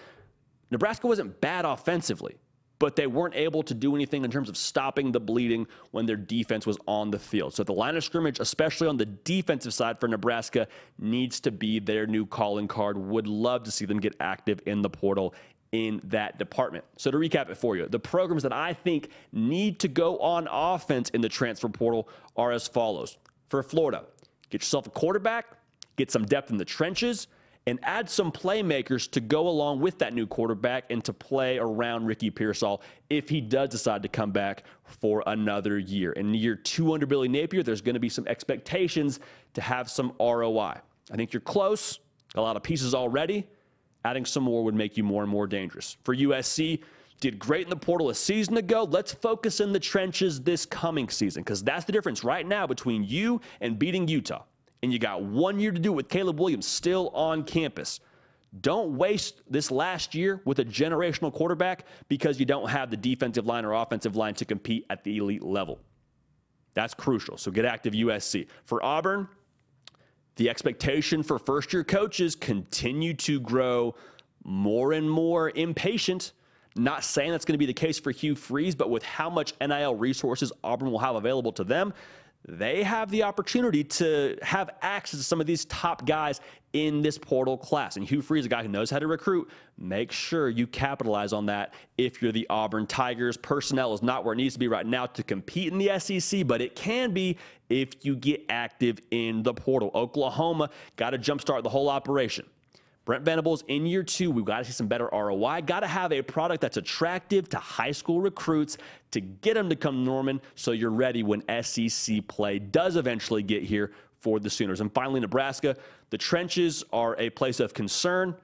Nebraska wasn't bad offensively, but they weren't able to do anything in terms of stopping the bleeding when their defense was on the field. So the line of scrimmage, especially on the defensive side for Nebraska, needs to be their new calling card. Would love to see them get active in the portal in that department. So to recap it for you, the programs that I think need to go on offense in the transfer portal are as follows. For Florida, Get yourself a quarterback, get some depth in the trenches, and add some playmakers to go along with that new quarterback and to play around Ricky Pearsall if he does decide to come back for another year. In year two under Billy Napier, there's going to be some expectations to have some ROI. I think you're close, a lot of pieces already. Adding some more would make you more and more dangerous. For USC, did great in the portal a season ago. Let's focus in the trenches this coming season because that's the difference right now between you and beating Utah. And you got one year to do it with Caleb Williams still on campus. Don't waste this last year with a generational quarterback because you don't have the defensive line or offensive line to compete at the elite level. That's crucial. So get active USC. For Auburn, the expectation for first year coaches continue to grow more and more impatient not saying that's going to be the case for Hugh Freeze, but with how much NIL resources Auburn will have available to them, they have the opportunity to have access to some of these top guys in this portal class. And Hugh Freeze, is a guy who knows how to recruit, make sure you capitalize on that if you're the Auburn Tigers. Personnel is not where it needs to be right now to compete in the SEC, but it can be if you get active in the portal. Oklahoma got to jumpstart the whole operation. Brent Venables in year two, we've got to see some better ROI. Got to have a product that's attractive to high school recruits to get them to come Norman so you're ready when SEC play does eventually get here for the Sooners. And finally, Nebraska, the trenches are a place of concern.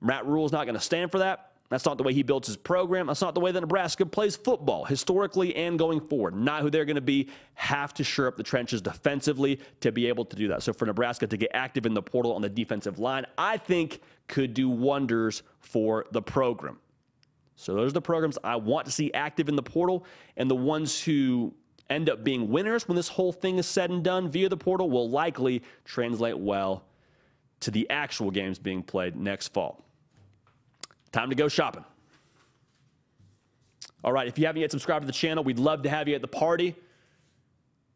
Matt Rhule is not going to stand for that. That's not the way he builds his program. That's not the way that Nebraska plays football historically and going forward. Not who they're going to be. Have to shore up the trenches defensively to be able to do that. So for Nebraska to get active in the portal on the defensive line, I think could do wonders for the program. So those are the programs I want to see active in the portal and the ones who end up being winners when this whole thing is said and done via the portal will likely translate well to the actual games being played next fall. Time to go shopping. All right, if you haven't yet subscribed to the channel, we'd love to have you at the party.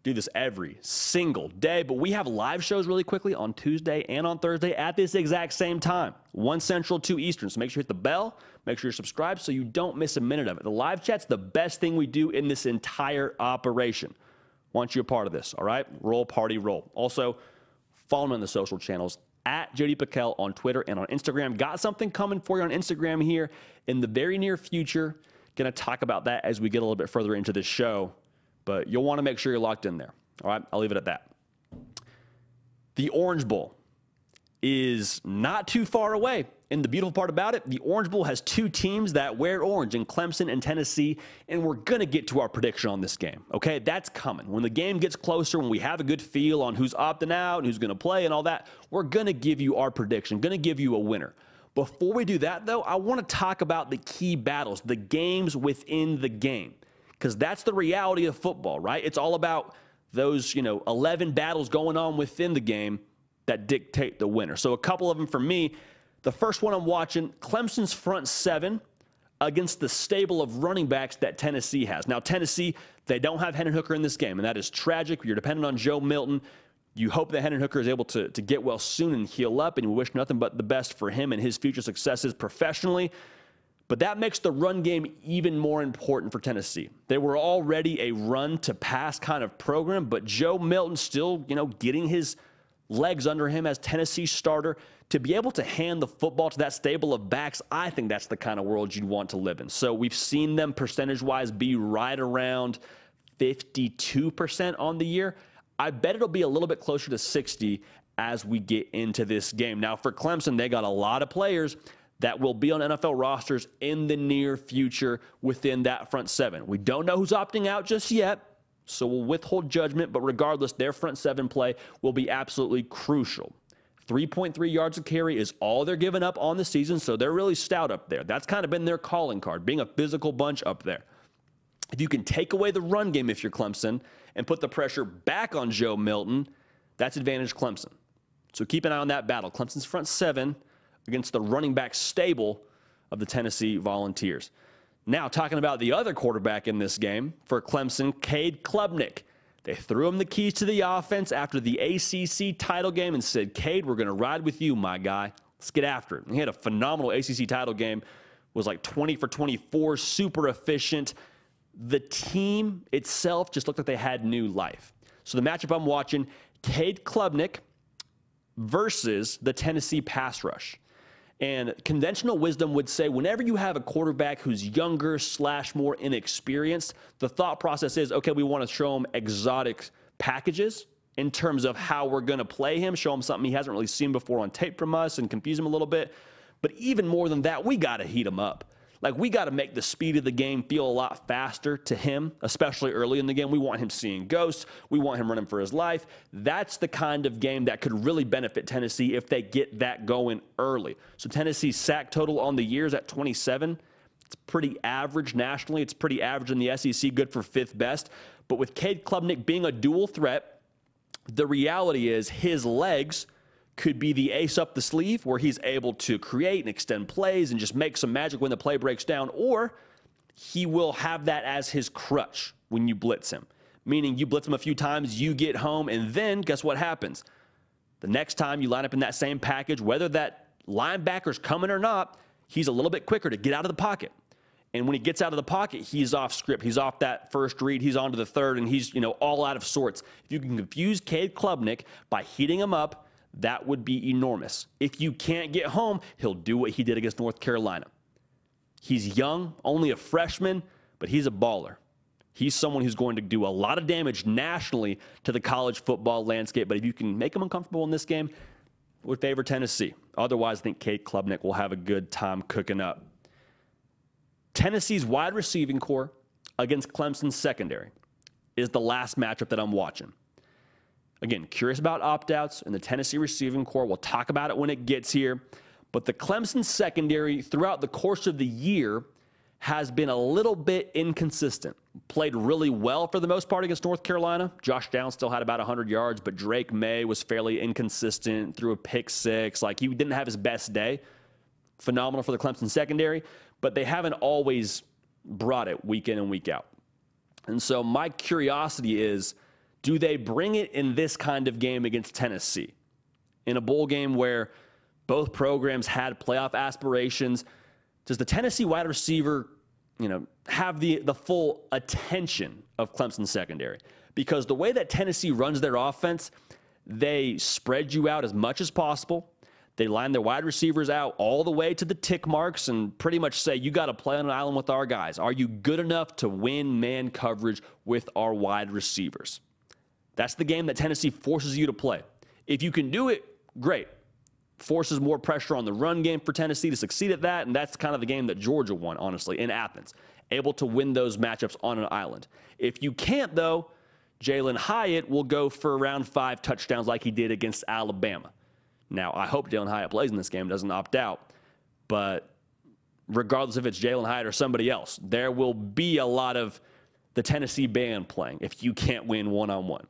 Do this every single day, but we have live shows really quickly on Tuesday and on Thursday at this exact same time, 1 Central, 2 Eastern. So make sure you hit the bell, make sure you're subscribed so you don't miss a minute of it. The live chat's the best thing we do in this entire operation. Want you a part of this, all right? Roll, party, roll. Also, follow me on the social channels at JD PicKell on Twitter and on Instagram. Got something coming for you on Instagram here in the very near future. Going to talk about that as we get a little bit further into this show, but you'll want to make sure you're locked in there. All right, I'll leave it at that. The Orange Bowl is not too far away. And the beautiful part about it, the Orange Bowl has two teams that wear orange in Clemson and Tennessee, and we're going to get to our prediction on this game. Okay, that's coming. When the game gets closer, when we have a good feel on who's opting out and who's going to play and all that, we're going to give you our prediction, going to give you a winner. Before we do that, though, I want to talk about the key battles, the games within the game, because that's the reality of football, right? It's all about those, you know, 11 battles going on within the game that dictate the winner. So a couple of them for me. The first one I'm watching Clemson's front seven against the stable of running backs that Tennessee has. Now, Tennessee, they don't have Hendon Hooker in this game, and that is tragic. You're dependent on Joe Milton. You hope that Hendon Hooker is able to, to get well soon and heal up, and you wish nothing but the best for him and his future successes professionally. But that makes the run game even more important for Tennessee. They were already a run to pass kind of program, but Joe Milton still, you know, getting his legs under him as Tennessee starter to be able to hand the football to that stable of backs, I think that's the kind of world you'd want to live in. So we've seen them percentage wise be right around 52% on the year. I bet it'll be a little bit closer to 60 as we get into this game. Now, for Clemson, they got a lot of players that will be on NFL rosters in the near future within that front seven. We don't know who's opting out just yet, so we'll withhold judgment, but regardless, their front seven play will be absolutely crucial. 3.3 yards of carry is all they're giving up on the season, so they're really stout up there. That's kind of been their calling card, being a physical bunch up there. If you can take away the run game if you're Clemson and put the pressure back on Joe Milton, That's advantage Clemson. So keep an eye on that battle. Clemson's front seven against the running back stable of the Tennessee Volunteers. Now, talking about the other quarterback in this game for Clemson, Cade Klubnik. They threw him the keys to the offense after the ACC title game and said, Cade, we're going to ride with you, my guy. Let's get after it. he had a phenomenal ACC title game, was like 20 for 24, super efficient. The team itself just looked like they had new life. So the matchup I'm watching, Cade Klubnik versus the Tennessee pass rush. And conventional wisdom would say whenever you have a quarterback who's younger slash more inexperienced, the thought process is okay, we want to show him exotic packages in terms of how we're going to play him, show him something he hasn't really seen before on tape from us and confuse him a little bit. But even more than that, we got to heat him up. Like we got to make the speed of the game feel a lot faster to him, especially early in the game. We want him seeing ghosts. We want him running for his life. That's the kind of game that could really benefit Tennessee if they get that going early. So Tennessee's sack total on the years at 27. It's pretty average nationally. It's pretty average in the SEC, good for fifth best. But with Cade Klubnik being a dual threat, the reality is his legs could be the ace up the sleeve where he's able to create and extend plays and just make some magic when the play breaks down, or he will have that as his crutch when you blitz him. Meaning you blitz him a few times, you get home, and then guess what happens? The next time you line up in that same package, whether that linebacker's coming or not, he's a little bit quicker to get out of the pocket. And when he gets out of the pocket, he's off script. He's off that first read. He's on to the third, and he's, you know, all out of sorts. If you can confuse Cade Klubnik by heating him up, that would be enormous. If you can't get home, he'll do what he did against North Carolina. He's young, only a freshman, but he's a baller. He's someone who's going to do a lot of damage nationally to the college football landscape. But if you can make him uncomfortable in this game, would favor Tennessee. Otherwise, I think Cade Klubnik will have a good time cooking up. Tennessee's wide receiving corps against Clemson's secondary is the last matchup that I'm watching. Again, curious about opt outs and the Tennessee receiving corps. We'll talk about it when it gets here. But the Clemson secondary throughout the course of the year has been a little bit inconsistent. Played really well for the most part against North Carolina. Josh Downs still had about 100 yards, but Drake Maye was fairly inconsistent, threw a pick six. Like he didn't have his best day. Phenomenal for the Clemson secondary, but they haven't always brought it week in and week out. And so my curiosity is do they bring it in this kind of game against Tennessee? In a bowl game where both programs had playoff aspirations, does the Tennessee wide receiver, you know, have the, the full attention of Clemson secondary? Because the way that Tennessee runs their offense, they spread you out as much as possible. They line their wide receivers out all the way to the tick marks and pretty much say, you got to play on an island with our guys. Are you good enough to win man coverage with our wide receivers? That's the game that Tennessee forces you to play. If you can do it, great. Forces more pressure on the run game for Tennessee to succeed at that, and that's kind of the game that Georgia won, honestly, in Athens. Able to win those matchups on an island. If you can't, though, Jalin Hyatt will go for around five touchdowns like he did against Alabama. Now, I hope Jalin Hyatt plays in this game, doesn't opt out, but regardless if it's Jalin Hyatt or somebody else, there will be a lot of the Tennessee band playing if you can't win one on one.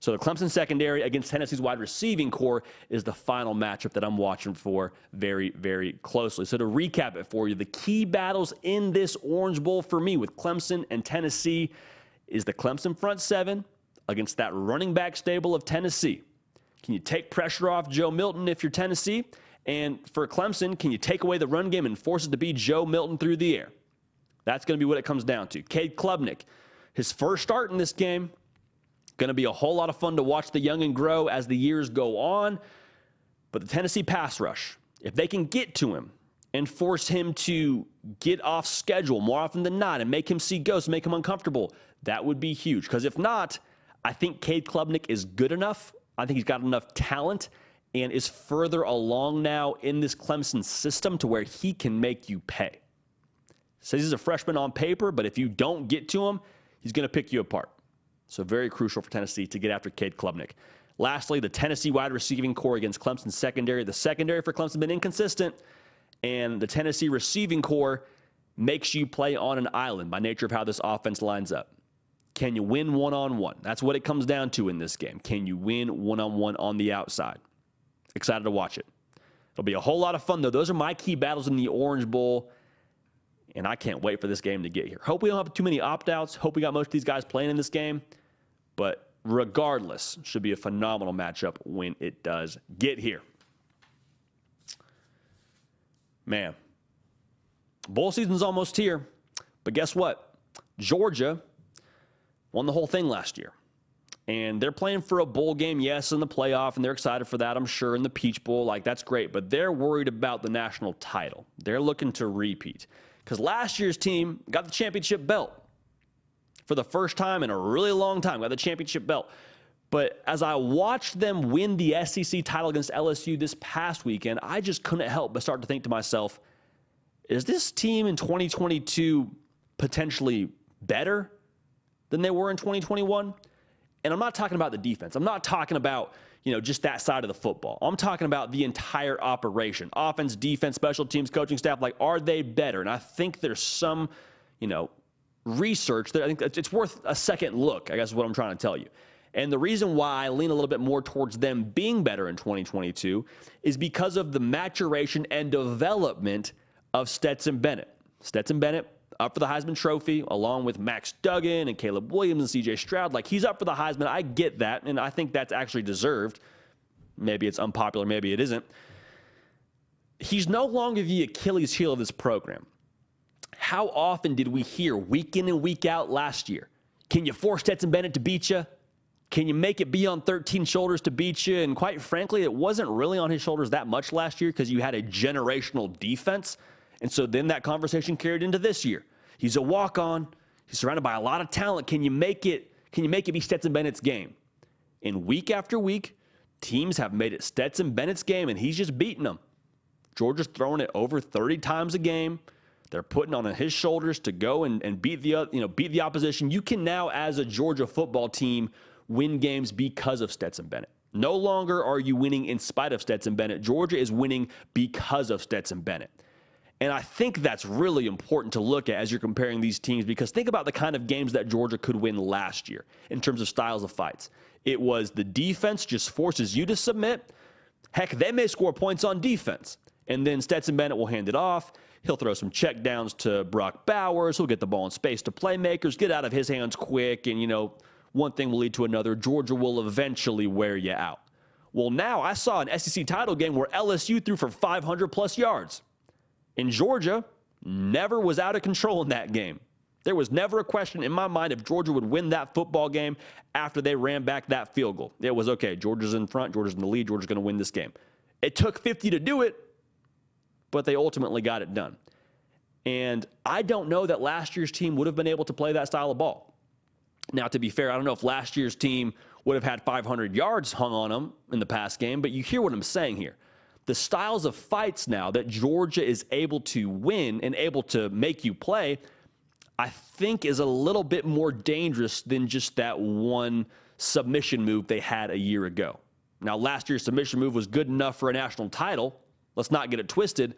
So the Clemson secondary against Tennessee's wide receiving corps is the final matchup that I'm watching for very, very closely. So to recap it for you, the key battles in this Orange Bowl for me with Clemson and Tennessee is the Clemson front seven against that running back stable of Tennessee. Can you take pressure off Joe Milton if you're Tennessee? And for Clemson, can you take away the run game and force it to be Joe Milton through the air? That's going to be what it comes down to. Cade Klubnik, his first start in this game, Going to be a whole lot of fun to watch the young and grow as the years go on. But the Tennessee pass rush, if they can get to him and force him to get off schedule more often than not and make him see ghosts, make him uncomfortable, that would be huge. Because if not, I think Cade Klubnik is good enough. I think he's got enough talent and is further along now in this Clemson system to where he can make you pay. Says he's a freshman on paper, but if you don't get to him, he's going to pick you apart. So very crucial for Tennessee to get after Cade Klubnik. Lastly, the Tennessee wide receiving corps against Clemson's secondary. The secondary for Clemson been inconsistent, and the Tennessee receiving corps makes you play on an island by nature of how this offense lines up. Can you win one on one? That's what it comes down to in this game. Can you win one on one on the outside? Excited to watch it. It'll be a whole lot of fun, though. Those are my key battles in the Orange Bowl, and I can't wait for this game to get here. Hope we don't have too many opt outs. Hope we got most of these guys playing in this game, but regardless, should be a phenomenal matchup when it does get here. Man, bowl season's almost here, but guess what? Georgia won the whole thing last year. And they're playing for a bowl game, yes, in the playoff, and they're excited for that, I'm sure, in the Peach Bowl. Like, that's great. But they're worried about the national title. They're looking to repeat. Because last year's team got the championship belt for the first time in a really long time, got the championship belt. But as I watched them win the SEC title against LSU this past weekend, I just couldn't help but start to think to myself, is this team in 2022 potentially better than they were in 2021? And I'm not talking about the defense. I'm not talking about, you know, just that side of the football. I'm talking about the entire operation. Offense, defense, special teams, coaching staff, like are they better? And I think there's some, you know, research that I think it's worth a second look, I guess is what I'm trying to tell you. And the reason why I lean a little bit more towards them being better in 2022 is because of the maturation and development of Stetson Bennett. Stetson Bennett up for the Heisman Trophy, along with Max Duggan and Caleb Williams and CJ Stroud. Like, he's up for the Heisman. I get that, and I think that's actually deserved. Maybe it's unpopular, maybe it isn't. He's no longer the Achilles heel of this program. How often did we hear week in and week out last year? Can you force Stetson Bennett to beat you? Can you make it be on 13 shoulders to beat you? And quite frankly, it wasn't really on his shoulders that much last year because you had a generational defense. And so then that conversation carried into this year. He's a walk-on. He's surrounded by a lot of talent. Can you make it? Can you make it be Stetson Bennett's game? And week after week, teams have made it Stetson Bennett's game, and he's just beating them. Georgia's throwing it over 30 times a game. They're putting on his shoulders to go and, and beat the uh, you know beat the opposition. You can now, as a Georgia football team, win games because of Stetson Bennett. No longer are you winning in spite of Stetson Bennett. Georgia is winning because of Stetson Bennett. And I think that's really important to look at as you're comparing these teams because think about the kind of games that Georgia could win last year in terms of styles of fights. It was the defense just forces you to submit. Heck, they may score points on defense. And then Stetson Bennett will hand it off. He'll throw some check downs to Brock Bowers. He'll get the ball in space to playmakers, get out of his hands quick. And, you know, one thing will lead to another. Georgia will eventually wear you out. Well, now I saw an SEC title game where LSU threw for 500 plus yards. In Georgia, never was out of control in that game. There was never a question in my mind if Georgia would win that football game after they ran back that field goal. It was okay. Georgia's in front. Georgia's in the lead. Georgia's going to win this game. It took 50 to do it, but they ultimately got it done. And I don't know that last year's team would have been able to play that style of ball. Now, to be fair, I don't know if last year's team would have had 500 yards hung on them in the past game, but you hear what I'm saying here the styles of fights now that Georgia is able to win and able to make you play, I think is a little bit more dangerous than just that one submission move they had a year ago. Now, last year's submission move was good enough for a national title. Let's not get it twisted.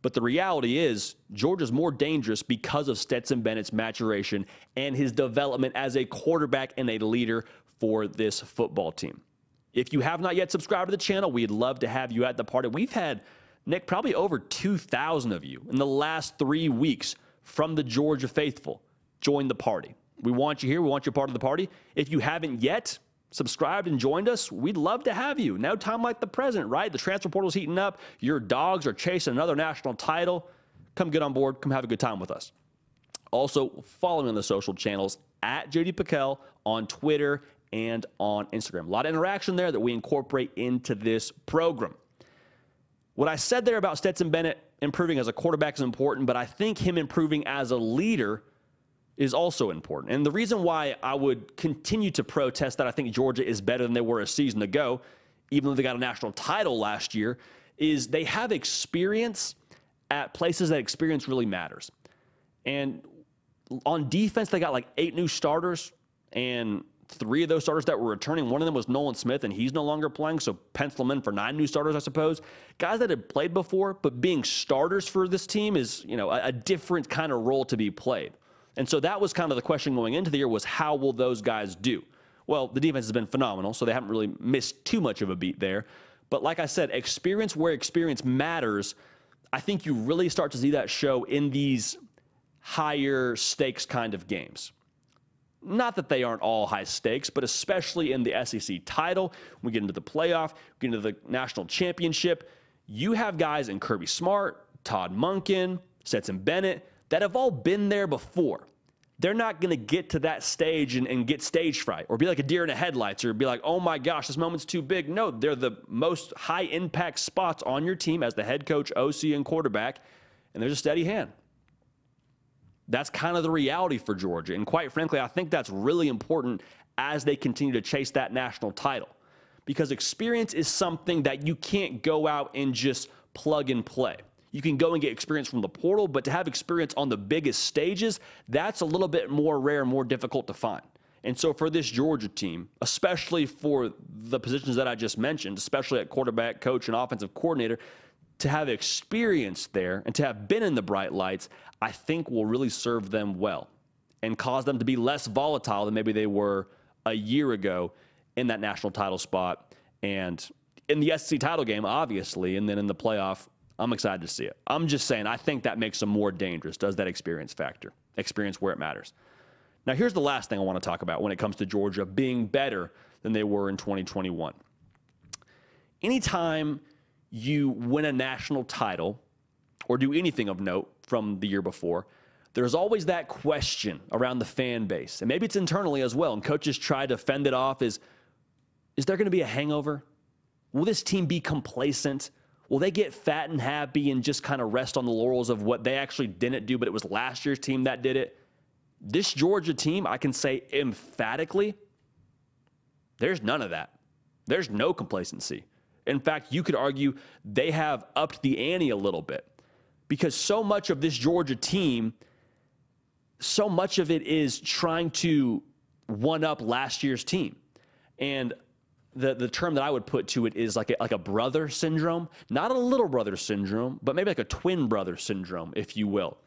But the reality is, Georgia's more dangerous because of Stetson Bennett's maturation and his development as a quarterback and a leader for this football team. If you have not yet subscribed to the channel, we'd love to have you at the party. We've had, Nick, probably over 2,000 of you in the last three weeks from the Georgia faithful join the party. We want you here. We want you part of the party. If you haven't yet subscribed and joined us, we'd love to have you. Now, time like the present, right? The transfer portal's heating up. Your dogs are chasing another national title. Come get on board. Come have a good time with us. Also, follow me on the social channels at JD PicKell on Twitter and on Instagram. A lot of interaction there that we incorporate into this program. What I said there about Stetson Bennett improving as a quarterback is important, but I think him improving as a leader is also important. And the reason why I would continue to protest that I think Georgia is better than they were a season ago, even though they got a national title last year, is they have experience at places that experience really matters. And on defense, they got like eight new starters, and three of those starters that were returning. One of them was Nolan Smith, and he's no longer playing. So pencil in for nine new starters, I suppose. Guys that had played before, but being starters for this team is, you know, a, a different kind of role to be played. And so that was kind of the question going into the year was how will those guys do? Well, the defense has been phenomenal, so they haven't really missed too much of a beat there. But like I said, experience where experience matters. I think you really start to see that show in these higher stakes kind of games. Not that they aren't all high stakes, but especially in the SEC title, we get into the playoff, we get into the national championship. You have guys in Kirby Smart, Todd Monken, Stetson Bennett that have all been there before. They're not going to get to that stage and, and, get stage fright or be like a deer in the headlights or be like, oh my gosh, this moment's too big. No, they're the most high impact spots on your team as the head coach, OC, and quarterback, and there's a steady hand. That's kind of the reality for Georgia. And quite frankly, I think that's really important as they continue to chase that national title. Because experience is something that you can't go out and just plug and play. You can go and get experience from the portal, but to have experience on the biggest stages, that's a little bit more rare more difficult to find. And so for this Georgia team, especially for the positions that I just mentioned, especially at quarterback, coach, and offensive coordinator, to have experience there and to have been in the bright lights, I think will really serve them well and cause them to be less volatile than maybe they were a year ago in that national title spot and in the SEC title game, obviously, and then in the playoff. I'm excited to see it. I'm just saying, I think that makes them more dangerous, does that experience factor, experience where it matters. Now, here's the last thing I want to talk about when it comes to Georgia being better than they were in 2021. Anytime you win a national title or do anything of note from the year before, there's always that question around the fan base. And maybe it's internally as well. And coaches try to fend it off is is there going to be a hangover? Will this team be complacent? Will they get fat and happy and just kind of rest on the laurels of what they actually didn't do, but it was last year's team that did it? This Georgia team, I can say emphatically, there's none of that. There's no complacency. In fact, you could argue they have upped the ante a little bit because so much of this Georgia team, so much of it is trying to one up last year's team. And the, the term that I would put to it is like a, like a brother syndrome, not a little brother syndrome, but maybe like a twin brother syndrome, if you will.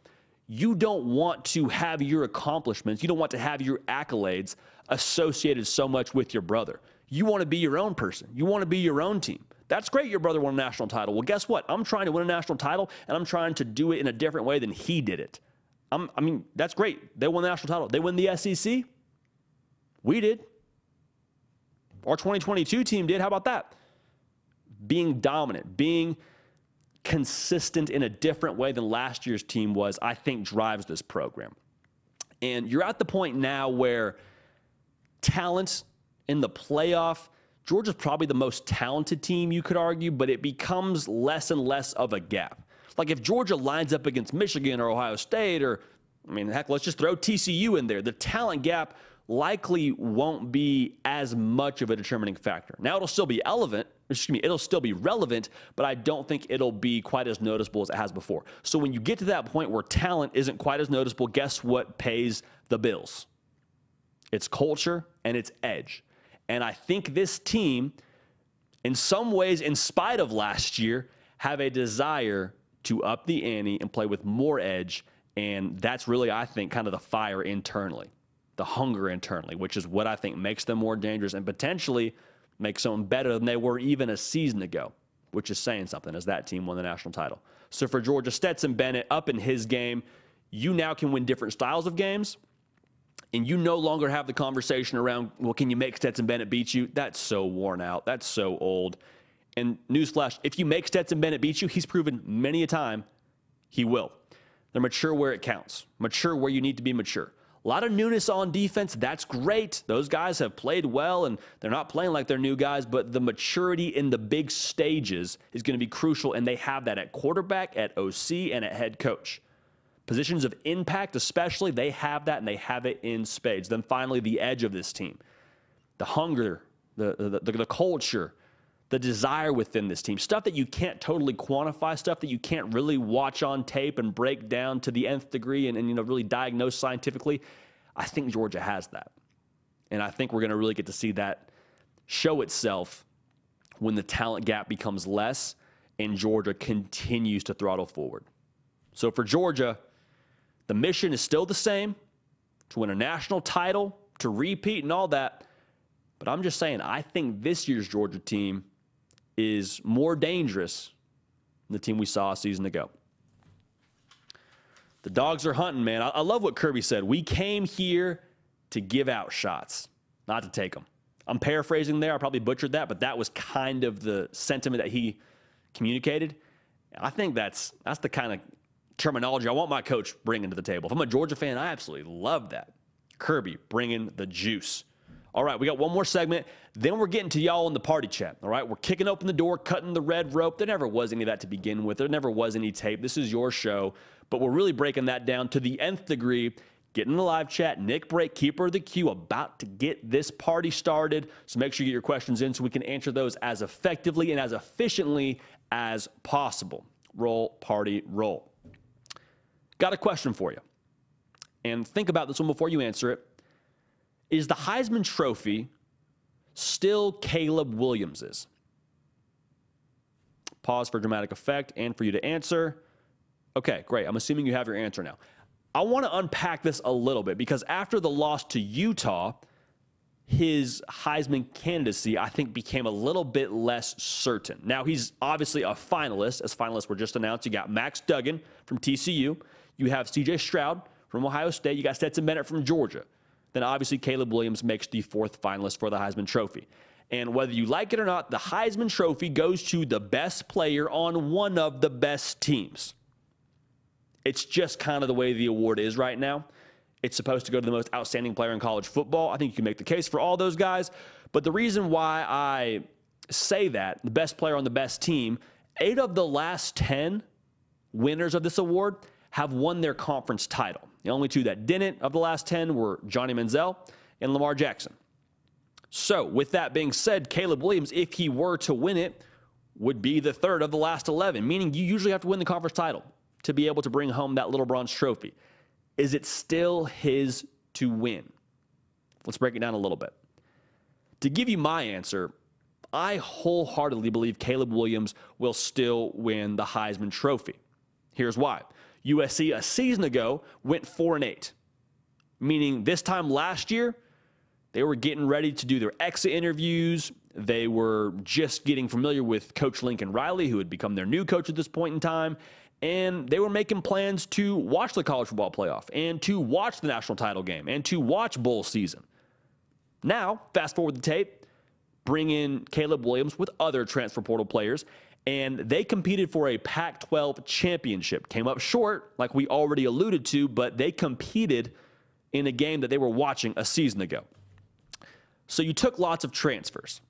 You don't want to have your accomplishments, you don't want to have your accolades associated so much with your brother. You want to be your own person. You want to be your own team. That's great. Your brother won a national title. Well, guess what? I'm trying to win a national title, and I'm trying to do it in a different way than he did it. I'm, i mean, that's great. They won the national title. They win the SEC. We did. Our 2022 team did. How about that? Being dominant, being consistent in a different way than last year's team was, I think drives this program. And you're at the point now where talent in the playoff, Georgia's probably the most talented team, you could argue, but it becomes less and less of a gap. Like if Georgia lines up against Michigan or Ohio State, or, I mean, heck, let's just throw TCU in there, the talent gap likely won't be as much of a determining factor. Now it'll still be relevant, excuse me, it'll still be relevant, but I don't think it'll be quite as noticeable as it has before. So when you get to that point where talent isn't quite as noticeable, guess what pays the bills? It's culture and it's edge. And I think this team, in some ways, in spite of last year, have a desire to up the ante and play with more edge. And that's really, I think, kind of the fire internally, the hunger internally, which is what I think makes them more dangerous and potentially makes them better than they were even a season ago, which is saying something as that team won the national title. So for Georgia, Stetson Bennett up in his game, you now can win different styles of games and you no longer have the conversation around, well, can you make Stetson Bennett beat you? That's so worn out. That's so old. And newsflash, if you make Stetson Bennett beat you, he's proven many a time he will. They're mature where it counts, mature where you need to be mature. A lot of newness on defense. That's great. Those guys have played well and they're not playing like they're new guys, but the maturity in the big stages is going to be crucial. And they have that at quarterback, at OC, and at head coach. Positions of impact, especially, they have that and they have it in spades. Then finally, the edge of this team the hunger, the, the, the, culture, the desire within this team, stuff that you can't totally quantify, stuff that you can't really watch on tape and break down to the nth degree and, and you know really diagnose scientifically. I think Georgia has that. And I think we're going to really get to see that show itself when the talent gap becomes less and Georgia continues to throttle forward. So for Georgia, the mission is still the same. to win a national title, to repeat, and all that. But I'm just saying, I think this year's Georgia team is more dangerous than the team we saw a season ago. The dogs are hunting, man. I, I love what Kirby said. We came here to give out shots, not to take them. I'm paraphrasing there. I probably butchered that, but that was kind of the sentiment that he communicated. I think that's that's the kind of terminology I want my coach bringing to the table. If I'm a Georgia fan, I absolutely love that. Kirby bringing the juice. All right, we got one more segment. Then we're getting to y'all in the party chat. All right, we're kicking open the door, cutting the red rope. There never was any of that to begin with. There never was any tape. This is your show, but we're really breaking that down to the nth degree. Getting in the live chat, Nick Break, keeper of the queue, about to get this party started. So make sure you get your questions in so we can answer those as effectively and as efficiently as possible. Roll, party, roll. Got a question for you. And think about this one before you answer it. Is the Heisman Trophy still Caleb Williams's? Pause for dramatic effect and for you to answer. Okay, great. I'm assuming you have your answer now. I want to unpack this a little bit because after the loss to Utah, his Heisman candidacy, I think, became a little bit less certain. Now, he's obviously a finalist, as finalists were just announced. You got Max Duggan from TCU, you have CJ Stroud from Ohio State, you got Stetson Bennett from Georgia. Then, obviously, Caleb Williams makes the fourth finalist for the Heisman Trophy. And whether you like it or not, the Heisman Trophy goes to the best player on one of the best teams. It's just kind of the way the award is right now. It's supposed to go to the most outstanding player in college football. I think you can make the case for all those guys. But the reason why I say that, the best player on the best team, eight of the last 10 winners of this award have won their conference title. The only two that didn't of the last 10 were Johnny Manziel and Lamar Jackson. So, with that being said, Caleb Williams, if he were to win it, would be the third of the last 11, meaning you usually have to win the conference title to be able to bring home that little bronze trophy. Is it still his to win? Let's break it down a little bit. To give you my answer, I wholeheartedly believe Caleb Williams will still win the Heisman Trophy. Here's why. USC a season ago went 4 and 8. Meaning this time last year, they were getting ready to do their exit interviews. They were just getting familiar with Coach Lincoln Riley, who had become their new coach at this point in time and they were making plans to watch the college football playoff and to watch the national title game and to watch bowl season. Now, fast forward the tape, bring in Caleb Williams with other transfer portal players, and they competed for a Pac 12 championship. Came up short, like we already alluded to, but they competed in a game that they were watching a season ago. So you took lots of transfers,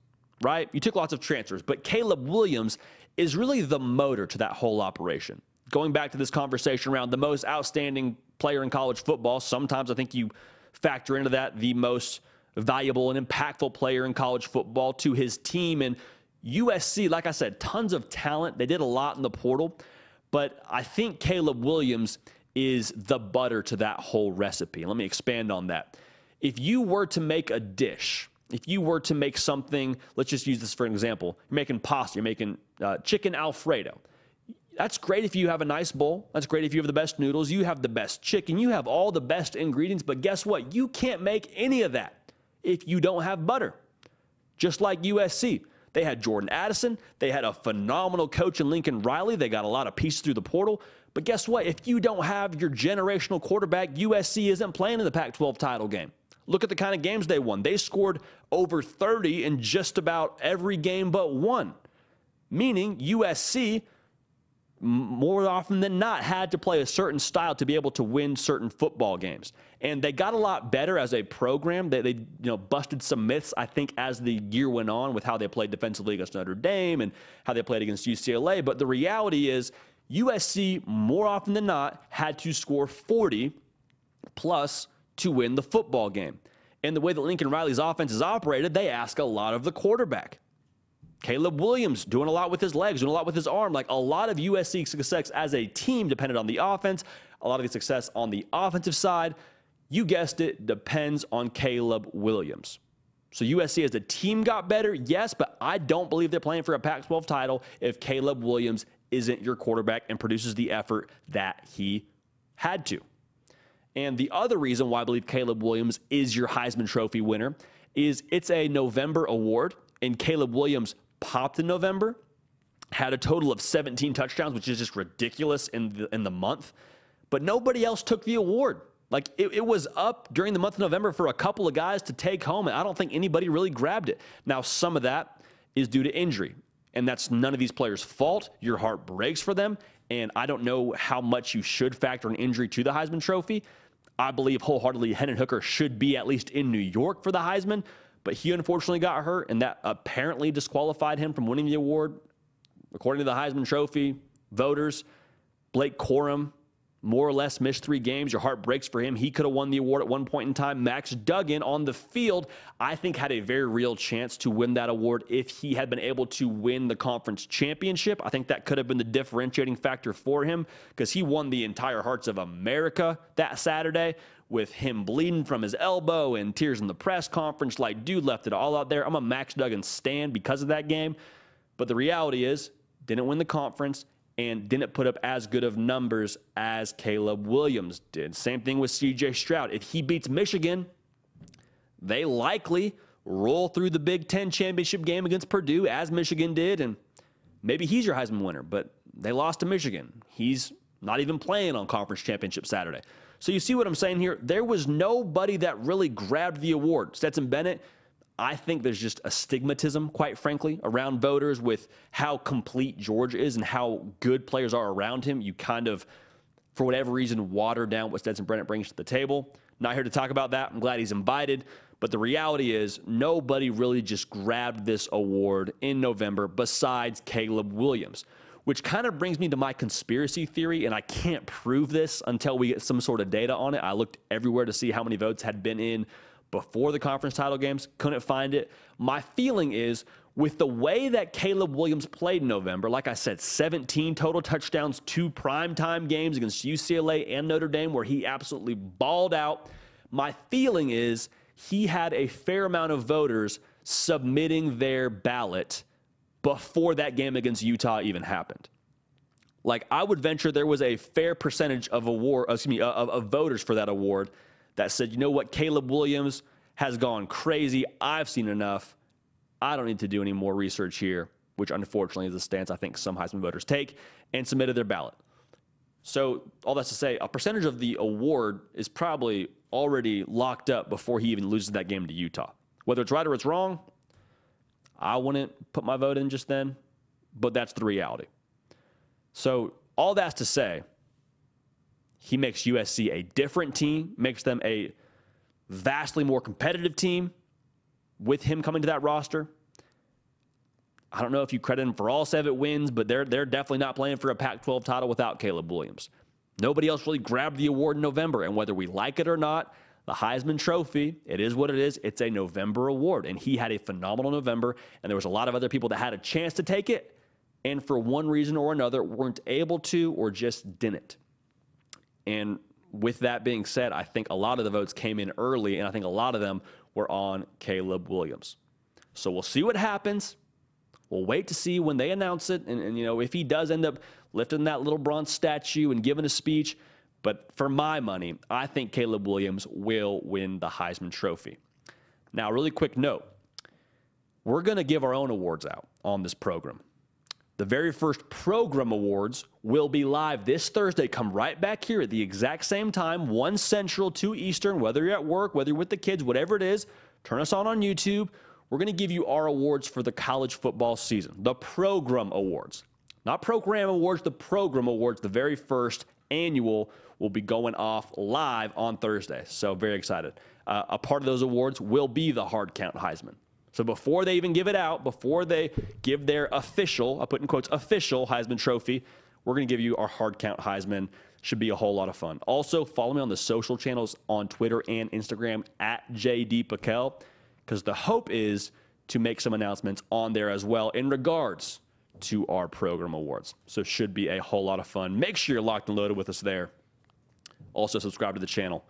right? You took lots of transfers, but Caleb Williams is really the motor to that whole operation going back to this conversation around the most outstanding player in college football, sometimes I think you factor into that the most valuable and impactful player in college football to his team. And USC, like I said, tons of talent. They did a lot in the portal, but I think Caleb Williams is the butter to that whole recipe. Let me expand on that. If you were to make a dish, if you were to make something, let's just use this for an example. You're making pasta, you're making uh, chicken Alfredo. That's great if you have a nice bowl. That's great if you have the best noodles. You have the best chicken. You have all the best ingredients. But guess what? You can't make any of that if you don't have butter. Just like USC. They had Jordan Addison. They had a phenomenal coach in Lincoln Riley. They got a lot of pieces through the portal. But guess what? If you don't have your generational quarterback, USC isn't playing in the Pac 12 title game. Look at the kind of games they won. They scored over 30 in just about every game but one, meaning USC more often than not had to play a certain style to be able to win certain football games. And they got a lot better as a program. They, they you know busted some myths, I think, as the year went on with how they played defensively against Notre Dame and how they played against UCLA. But the reality is USC more often than not had to score 40 plus to win the football game. And the way that Lincoln Riley's offense is operated, they ask a lot of the quarterback. Caleb Williams doing a lot with his legs, doing a lot with his arm. Like a lot of USC success as a team depended on the offense. A lot of the success on the offensive side, you guessed it, depends on Caleb Williams. So USC as a team got better, yes, but I don't believe they're playing for a Pac 12 title if Caleb Williams isn't your quarterback and produces the effort that he had to. And the other reason why I believe Caleb Williams is your Heisman Trophy winner is it's a November award, and Caleb Williams popped in November, had a total of 17 touchdowns, which is just ridiculous in the, in the month. But nobody else took the award. Like it, it, was up during the month of November for a couple of guys to take home, and I don't think anybody really grabbed it. Now, some of that is due to injury, and that's none of these players' fault. Your heart breaks for them, and I don't know how much you should factor an injury to the Heisman Trophy. I believe wholeheartedly Hendon Hooker should be at least in New York for the Heisman, but he unfortunately got hurt, and that apparently disqualified him from winning the award. According to the Heisman Trophy voters, Blake Corum more or less missed three games. Your heart breaks for him. He could have won the award at one point in time. Max Duggan on the field, I think, had a very real chance to win that award if he had been able to win the conference championship. I think that could have been the differentiating factor for him because he won the entire Hearts of America that Saturday with him bleeding from his elbow and tears in the press conference. Like, dude left it all out there. I'm a Max Duggan stand because of that game. But the reality is, didn't win the conference and didn't put up as good of numbers as Caleb Williams did. Same thing with CJ Stroud. If he beats Michigan, they likely roll through the Big Ten championship game against Purdue, as Michigan did, and maybe he's your Heisman winner, but they lost to Michigan. He's not even playing on conference championship Saturday. So you see what I'm saying here? There was nobody that really grabbed the award. Stetson Bennett I think there's just a stigmatism, quite frankly, around voters with how complete George is and how good players are around him. You kind of, for whatever reason, water down what Stetson Bennett brings to the table. Not here to talk about that. I'm glad he's invited. But the reality is, nobody really just grabbed this award in November besides Caleb Williams, which kind of brings me to my conspiracy theory. And I can't prove this until we get some sort of data on it. I looked everywhere to see how many votes had been in before the conference title games, couldn't find it. My feeling is with the way that Caleb Williams played in November, like I said, 17 total touchdowns, two primetime games against UCLA and Notre Dame where he absolutely balled out. My feeling is he had a fair amount of voters submitting their ballot before that game against Utah even happened. Like I would venture there was a fair percentage of award, excuse me, of, of voters for that award that said, you know what, Caleb Williams has gone crazy. I've seen enough. I don't need to do any more research here, which unfortunately is a stance I think some Heisman voters take, and submitted their ballot. So, all that's to say, a percentage of the award is probably already locked up before he even loses that game to Utah. Whether it's right or it's wrong, I wouldn't put my vote in just then, but that's the reality. So, all that's to say, he makes USC a different team, makes them a vastly more competitive team with him coming to that roster. I don't know if you credit him for all seven wins, but they're they're definitely not playing for a Pac-12 title without Caleb Williams. Nobody else really grabbed the award in November, and whether we like it or not, the Heisman Trophy, it is what it is. It's a November award, and he had a phenomenal November, and there was a lot of other people that had a chance to take it, and for one reason or another weren't able to or just didn't. And with that being said, I think a lot of the votes came in early, and I think a lot of them were on Caleb Williams. So we'll see what happens. We'll wait to see when they announce it. And, and, you know, if he does end up lifting that little bronze statue and giving a speech. But for my money, I think Caleb Williams will win the Heisman Trophy. Now, really quick note we're going to give our own awards out on this program. The very first program awards will be live this Thursday. Come right back here at the exact same time, 1 Central, 2 Eastern, whether you're at work, whether you're with the kids, whatever it is, turn us on on YouTube. We're going to give you our awards for the college football season, the program awards. Not program awards, the program awards, the very first annual will be going off live on Thursday. So, very excited. Uh, a part of those awards will be the hard count Heisman. So before they even give it out, before they give their official, I put in quotes, official Heisman Trophy, we're going to give you our hard count Heisman. Should be a whole lot of fun. Also, follow me on the social channels on Twitter and Instagram at JD PicKell, because the hope is to make some announcements on there as well in regards to our program awards. So should be a whole lot of fun. Make sure you're locked and loaded with us there. Also, subscribe to the channel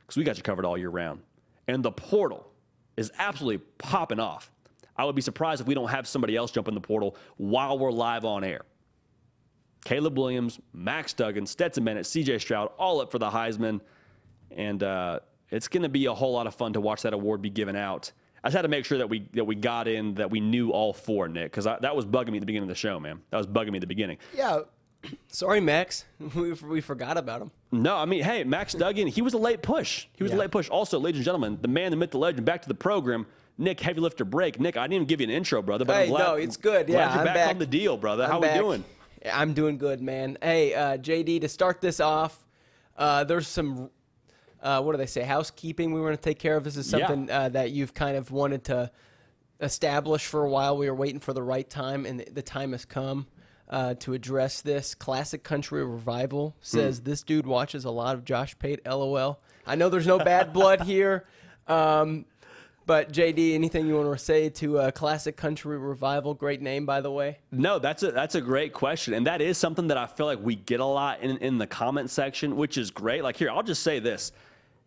because we got you covered all year round. And the portal is absolutely popping off. I would be surprised if we don't have somebody else jump in the portal while we're live on air. Caleb Williams, Max Duggan, Stetson Bennett, CJ Stroud, all up for the Heisman. and uh, it's going to be a whole lot of fun to watch that award be given out. I just had to make sure that we that we got in that we knew all four, Nick, because that was bugging me at the beginning of the show, man. That was bugging me at the beginning. Yeah. <coughs> Sorry, Max. <laughs> We, we forgot about him. No, I mean, hey, Max Duggan, he was a late push. He was yeah. a late push. Also, ladies and gentlemen, the man, the myth, the legend, back to the program. Nick, heavy lifter break. Nick, I didn't even give you an intro, brother. But hey, I'm glad, no, it's good. Yeah, you're I'm back, back, on the deal, brother. I'm How back. we doing? I'm doing good, man. Hey, uh, JD, to start this off, uh, there's some, uh, what do they say, housekeeping we want to take care of. This is something Yeah. uh, that you've kind of wanted to establish for a while. We were waiting for the right time, and the time has come. Uh, to address this, Classic Country Revival says this dude watches a lot of Josh Pate. LOL. I know there's no bad blood <laughs> here, um, but JD, anything you want to say to uh, Classic Country Revival? Great name, by the way. No, that's a that's a great question, and that is something that I feel like we get a lot in in the comment section, which is great. Like here, I'll just say this: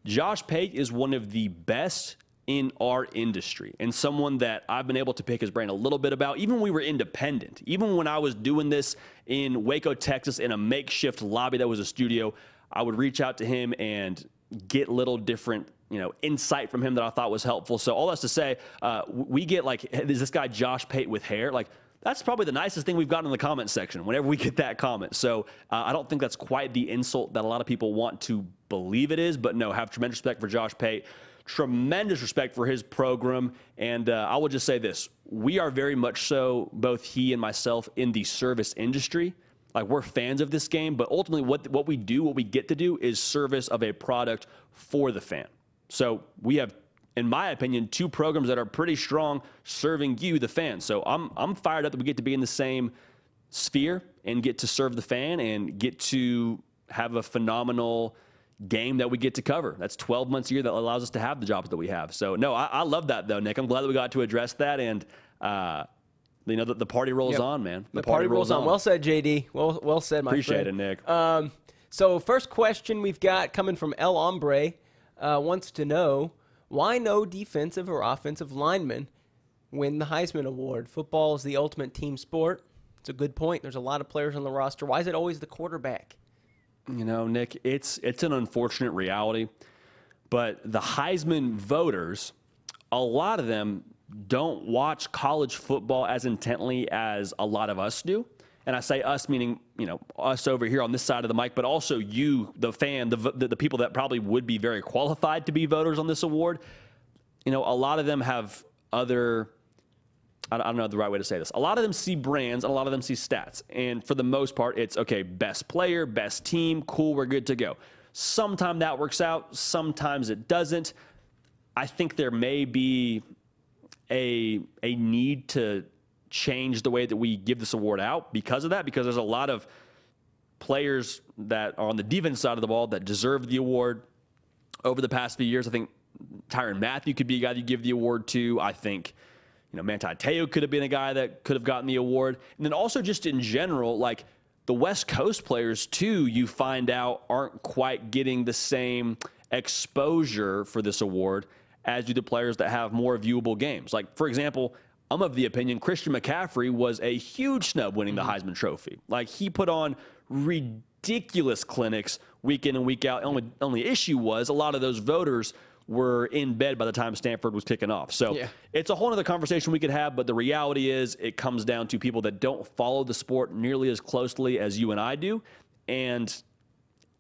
Josh Pate is one of the best in our industry and someone that I've been able to pick his brain a little bit about. Even when we were independent, even when I was doing this in Waco, Texas, in a makeshift lobby that was a studio, I would reach out to him and get little different you know insight from him that I thought was helpful. So all that's to say, uh, we get like, is this guy Josh Pate with hair? Like that's probably the nicest thing we've gotten in the comment section whenever we get that comment. So uh, I don't think that's quite the insult that a lot of people want to believe it is, but no, have tremendous respect for Josh Pate. Tremendous respect for his program. And uh, I will just say this we are very much so, both he and myself, in the service industry. Like we're fans of this game, but ultimately, what, what we do, what we get to do, is service of a product for the fan. So we have in my opinion, two programs that are pretty strong serving you, the fan. So I'm I'm fired up that we get to be in the same sphere and get to serve the fan and get to have a phenomenal game that we get to cover. That's 12 months a year that allows us to have the jobs that we have. So no, I, I love that though, Nick. I'm glad that we got to address that and. Uh, you know the, the party rolls Yep. on, man. The, party, rolls on. Well said, JD. Well, well said, my Appreciate friend. it, Nick. Um, so, first question we've got coming from El Hombre uh, wants to know why no defensive or offensive linemen win the Heisman Award? Football is the ultimate team sport. It's a good point. There's a lot of players on the roster. Why is it always the quarterback? You know, Nick, it's it's an unfortunate reality, but the Heisman voters, a lot of them don't watch college football as intently as a lot of us do. And I say us meaning, you know, us over here on this side of the mic, but also you, the fan, the, the, the people that probably would be very qualified to be voters on this award. You know, a lot of them have other I don't know the right way to say this. A lot of them see brands and a lot of them see stats. And for the most part, it's okay, best player, best team, cool, we're good to go. Sometimes that works out, sometimes it doesn't. I think there may be a, a need to change the way that we give this award out because of that, because there's a lot of players that are on the defense side of the ball that deserve the award over the past few years. I think Tyrann Mathieu could be a guy you give the award to. I think you know, Manti Te'o could have been a guy that could have gotten the award. And then also just in general, like the West Coast players too, you find out aren't quite getting the same exposure for this award as do the players that have more viewable games. Like, for example, I'm of the opinion Christian McCaffrey was a huge snub winning the mm-hmm. Heisman Trophy. Like, he put on ridiculous clinics week in and week out. Only, only issue was a lot of those voters were in bed by the time Stanford was kicking off. So Yeah. it's a whole other conversation we could have, but the reality is it comes down to people that don't follow the sport nearly as closely as you and I do. And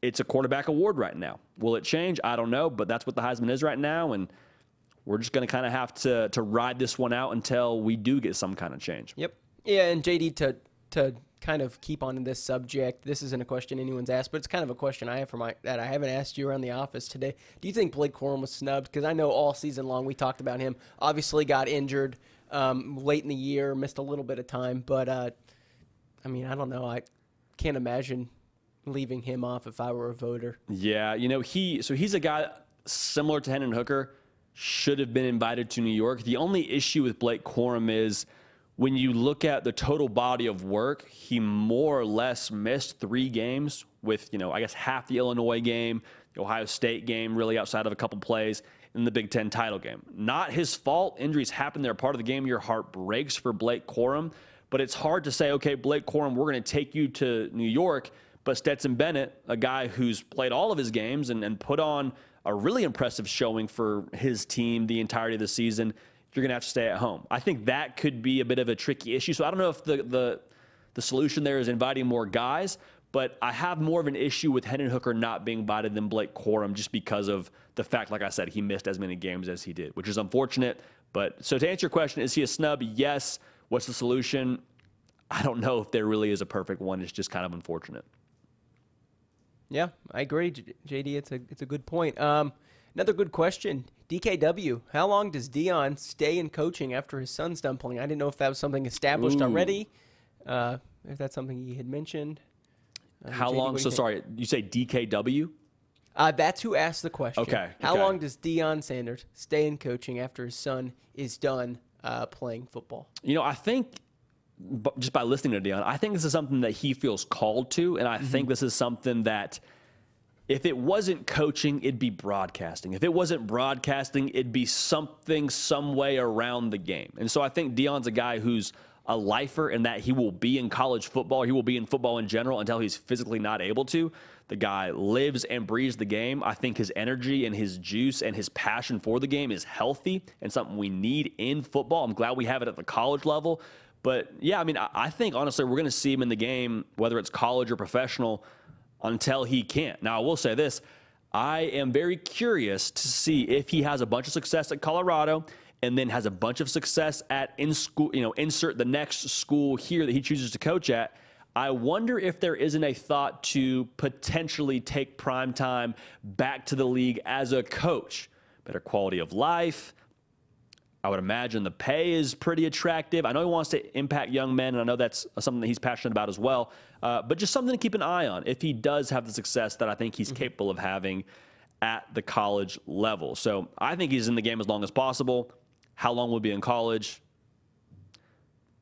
it's a quarterback award right now. Will it change? I don't know, but that's what the Heisman is right now. And we're just going to kind of have to, to ride this one out until we do get some kind of change. Yep. Yeah, and JD to to kind of keep on this subject. This isn't a question anyone's asked, but it's kind of a question I have for my that I haven't asked you around the office today. Do you think Blake Corum was snubbed? Because I know all season long we talked about him. Obviously, got injured um, late in the year, missed a little bit of time, but uh, I mean, I don't know. I can't imagine leaving him off if I were a voter. Yeah, you know, he so he's a guy similar to Hendon Hooker, should have been invited to New York. The only issue with Blake Corum is when you look at the total body of work, he more or less missed three games with, you know, I guess half the Illinois game, the Ohio State game, really outside of a couple plays in the Big Ten title game. Not his fault. Injuries happen. They're part of the game. Your heart breaks for Blake Corum. But it's hard to say, okay, Blake Corum, we're going to take you to New York, but Stetson Bennett, a guy who's played all of his games and, and put on a really impressive showing for his team the entirety of the season, you're going to have to stay at home. I think that could be a bit of a tricky issue. So I don't know if the, the, the solution there is inviting more guys, but I have more of an issue with Hendon Hooker not being invited than Blake Corum just because of the fact, like I said, he missed as many games as he did, which is unfortunate. But so to answer your question, is he a snub? Yes. What's the solution? I don't know if there really is a perfect one. It's just kind of unfortunate. Yeah, I agree, JD. It's a it's a good point. Um, another good question. DKW, how long does Deion stay in coaching after his son's done playing? I didn't know if that was something established Ooh. already. Uh, if that's something he had mentioned. Uh, how JD, long? So think? sorry, you say DKW? Uh, that's who asked the question. Okay. How okay. long does Deion Sanders stay in coaching after his son is done uh, playing football? You know, I think just by listening to Deion, I think this is something that he feels called to, and I mm-hmm. think this is something that if it wasn't coaching, it'd be broadcasting. If it wasn't broadcasting, it'd be something, some way around the game. And so I think Deion's a guy who's a lifer in that he will be in college football, he will be in football in general until he's physically not able to. The guy lives and breathes the game. I think his energy and his juice and his passion for the game is healthy and something we need in football. I'm glad we have it at the college level. But yeah, I mean, I think honestly, we're going to see him in the game, whether it's college or professional, until he can't. Now, I will say this I am very curious to see if he has a bunch of success at Colorado and then has a bunch of success at in school, you know, insert the next school here that he chooses to coach at. I wonder if there isn't a thought to potentially take prime time back to the league as a coach. Better quality of life, I would imagine the pay is pretty attractive. I know he wants to impact young men, and I know that's something that he's passionate about as well. Uh, but just something to keep an eye on if he does have the success that I think he's mm-hmm. capable of having at the college level. So I think he's in the game as long as possible. How long will be in college?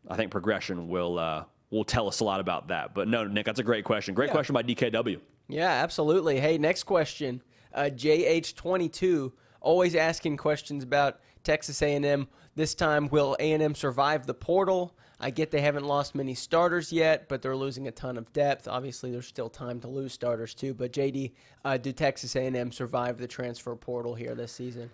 I think progression will uh, will tell us a lot about that. But no, Nick, that's a great question. Great yeah. question by DKW. Yeah, absolutely. Hey, next question. Uh, JH22 always asking questions about Texas A&M. This time, will A&M survive the portal? I get they haven't lost many starters yet, but they're losing a ton of depth. Obviously, there's still time to lose starters too. But JD, uh, do Texas A&M survive the transfer portal here this season?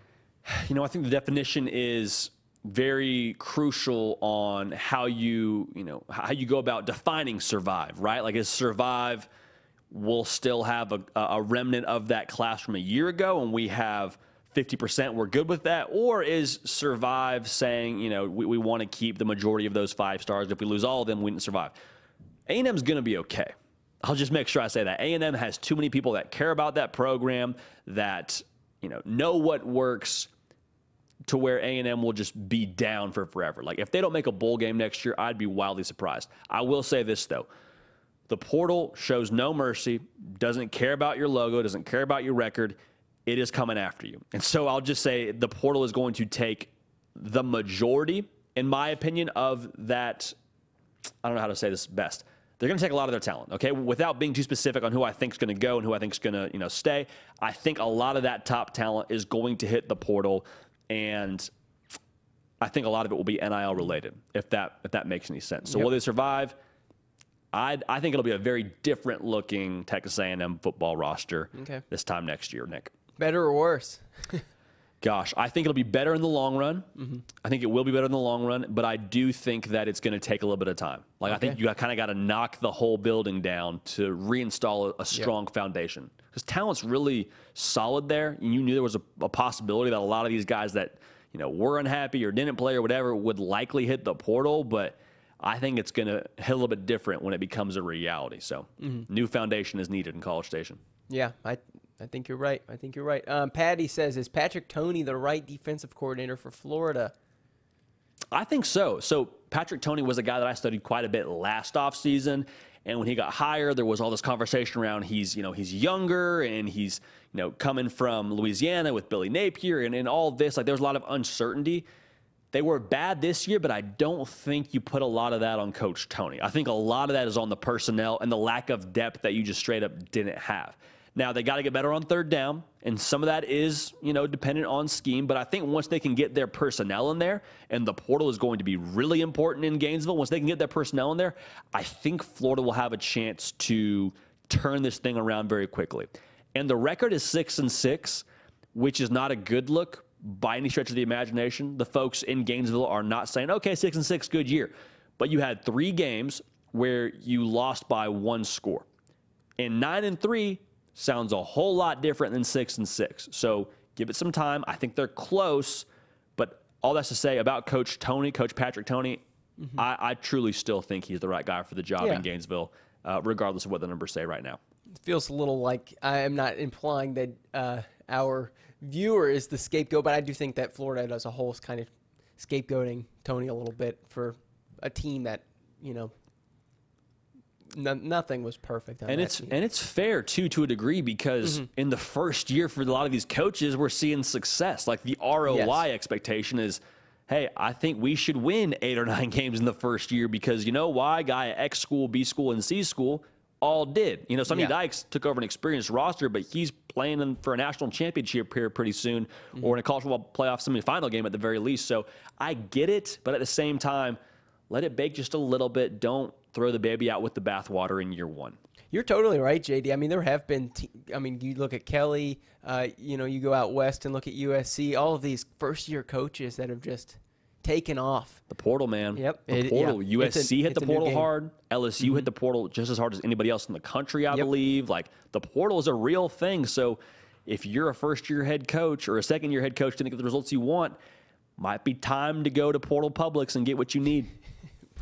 <sighs> You know, I think the definition is very crucial on how you, you know, how you go about defining survive, right? Like is survive will still have a, a remnant of that class from a year ago, and we have – 50% we're good with that? Or is Survive saying, you know, we, we want to keep the majority of those five stars. If we lose all of them, we didn't survive. A&M's going to be okay. I'll just make sure I say that. A&M has too many people that care about that program, that, you know, know what works to where A&M will just be down for forever. Like if they don't make a bowl game next year, I'd be wildly surprised. I will say this though. The portal shows no mercy, doesn't care about your logo, doesn't care about your record it is coming after you. And so I'll just say the portal is going to take the majority, in my opinion, of that. I don't know how to say this best. They're going to take a lot of their talent, okay? Without being too specific on who I think is going to go and who I think is going to, you know, stay. I think a lot of that top talent is going to hit the portal, and I think a lot of it will be NIL related, if that if that makes any sense. So yep. will they survive? I I think it'll be a very different looking Texas A&M football roster okay. this time next year, Nick. Better or worse? Gosh, I think it'll be better in the long run. Mm-hmm. I think it will be better in the long run, but I do think that it's going to take a little bit of time. Like okay. I think you kind of got to knock the whole building down to reinstall a, strong yep. foundation because talent's really solid there. And you knew there was a, a possibility that a lot of these guys that you know were unhappy or didn't play or whatever would likely hit the portal, but. I think it's going to hit a little bit different when it becomes a reality. So, mm-hmm. new foundation is needed in College Station. Yeah, I I think you're right. I think you're right. Um, Patty says, is Patrick Toney the right defensive coordinator for Florida? I think so. So Patrick Toney was a guy that I studied quite a bit last offseason. And when he got hired, there was all this conversation around he's, you know, he's younger and he's, you know, coming from Louisiana with Billy Napier and, and all this. Like there was a lot of uncertainty. They were bad this year, but I don't think you put a lot of that on Coach Toney. I think a lot of that is on the personnel and the lack of depth that you just straight up didn't have. Now they got to get better on third down, and some of that is you know dependent on scheme. But I think once they can get their personnel in there, and the portal is going to be really important in Gainesville. Once they can get their personnel in there, I think Florida will have a chance to turn this thing around very quickly. And the record is six and six, which is not a good look by any stretch of the imagination. The folks in Gainesville are not saying, okay, six and six, good year. But you had three games where you lost by one score. And nine and three sounds a whole lot different than six and six. So give it some time. I think they're close, but all that's to say about Coach Toney, Coach Patrick Toney, mm-hmm. I, I, truly still think he's the right guy for the job yeah. in Gainesville, uh, regardless of what the numbers say right now. It feels a little like I am not implying that uh, our viewer is the scapegoat, but I do think that Florida as a whole is kind of scapegoating Toney a little bit for a team that you know no, nothing was perfect. and it's team. and it's fair too to a degree because mm-hmm. in the first year for a lot of these coaches, we're seeing success. Like the ROI yes. expectation is, hey, I think we should win eight or nine <laughs> games in the first year because you know why? Guy at X school, B school, and C school all did. You know, Sonny yeah. Dykes took over an experienced roster, but he's playing for a national championship here pretty soon, mm-hmm. or in a college football playoff semifinal game at the very least. So I get it, but at the same time, let it bake just a little bit. Don't throw the baby out with the bathwater in year one. You're totally right, JD. I mean, there have been. Te- I mean, you look at Kelly. Uh, you know, you go out west and look at USC. All of these first-year coaches that have just taken off. The portal, man. Yep. The portal. Yeah. USC a, hit the portal hard. LSU mm-hmm. hit the portal just as hard as anybody else in the country, I yep. believe. Like the portal is a real thing. So if you're a first-year head coach or a second-year head coach didn't get the results you want, might be time to go to Portal Publix and get what you need.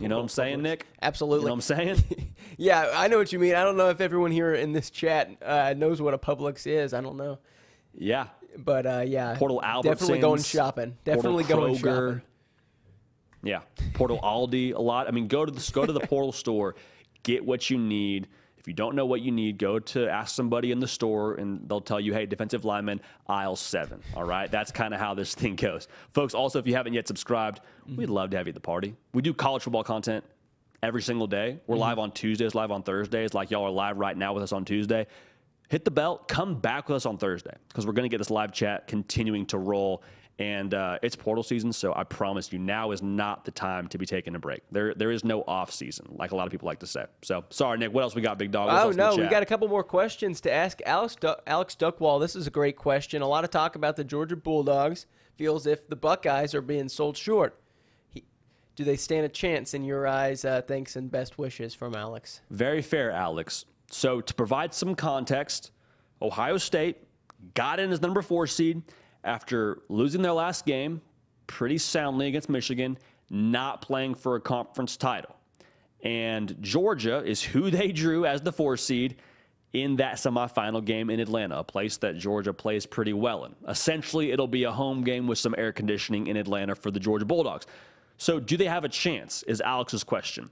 You know what I'm saying, Nick? Absolutely. You know what I'm saying? <laughs> yeah, I know what you mean. I don't know if everyone here in this chat uh, knows what a Publix is. I don't know. Yeah. But uh, yeah, Portal Albertsons. Definitely going shopping. Definitely going shopping. Yeah, Portal Aldi a lot. I mean, go to the go to the <laughs> Portal store, get what you need. If you don't know what you need, go to ask somebody in the store and they'll tell you, hey, defensive lineman, aisle seven. All right. That's kind of how this <laughs> thing goes. Folks, also, if you haven't yet subscribed, mm-hmm. we'd love to have you at the party. We do college football content every single day. We're mm-hmm. live on Tuesdays, live on Thursdays, like y'all are live right now with us on Tuesday. Hit the bell, come back with us on Thursday because we're going to get this live chat continuing to roll and uh, it's portal season, so I promise you, now is not the time to be taking a break. There, there is no off season, like a lot of people like to say. So, sorry, Nick. What else we got, big dog? oh no, we got a couple more questions to ask Alex. Du- Alex Duckwall. This is a great question. A lot of talk about the Georgia Bulldogs. Feels if the Buckeyes are being sold short. He, do they stand a chance in your eyes? Uh, thanks and best wishes from Alex. Very fair, Alex. So, to provide some context, Ohio State got in as number four seed after losing their last game pretty soundly against Michigan, not playing for a conference title. And Georgia is <laughs> who they drew as the four seed in that semifinal game in Atlanta, a place that Georgia plays pretty well in. Essentially, it'll be a home game with some air conditioning in Atlanta for the Georgia Bulldogs. So, do they have a chance? Is Alex's question.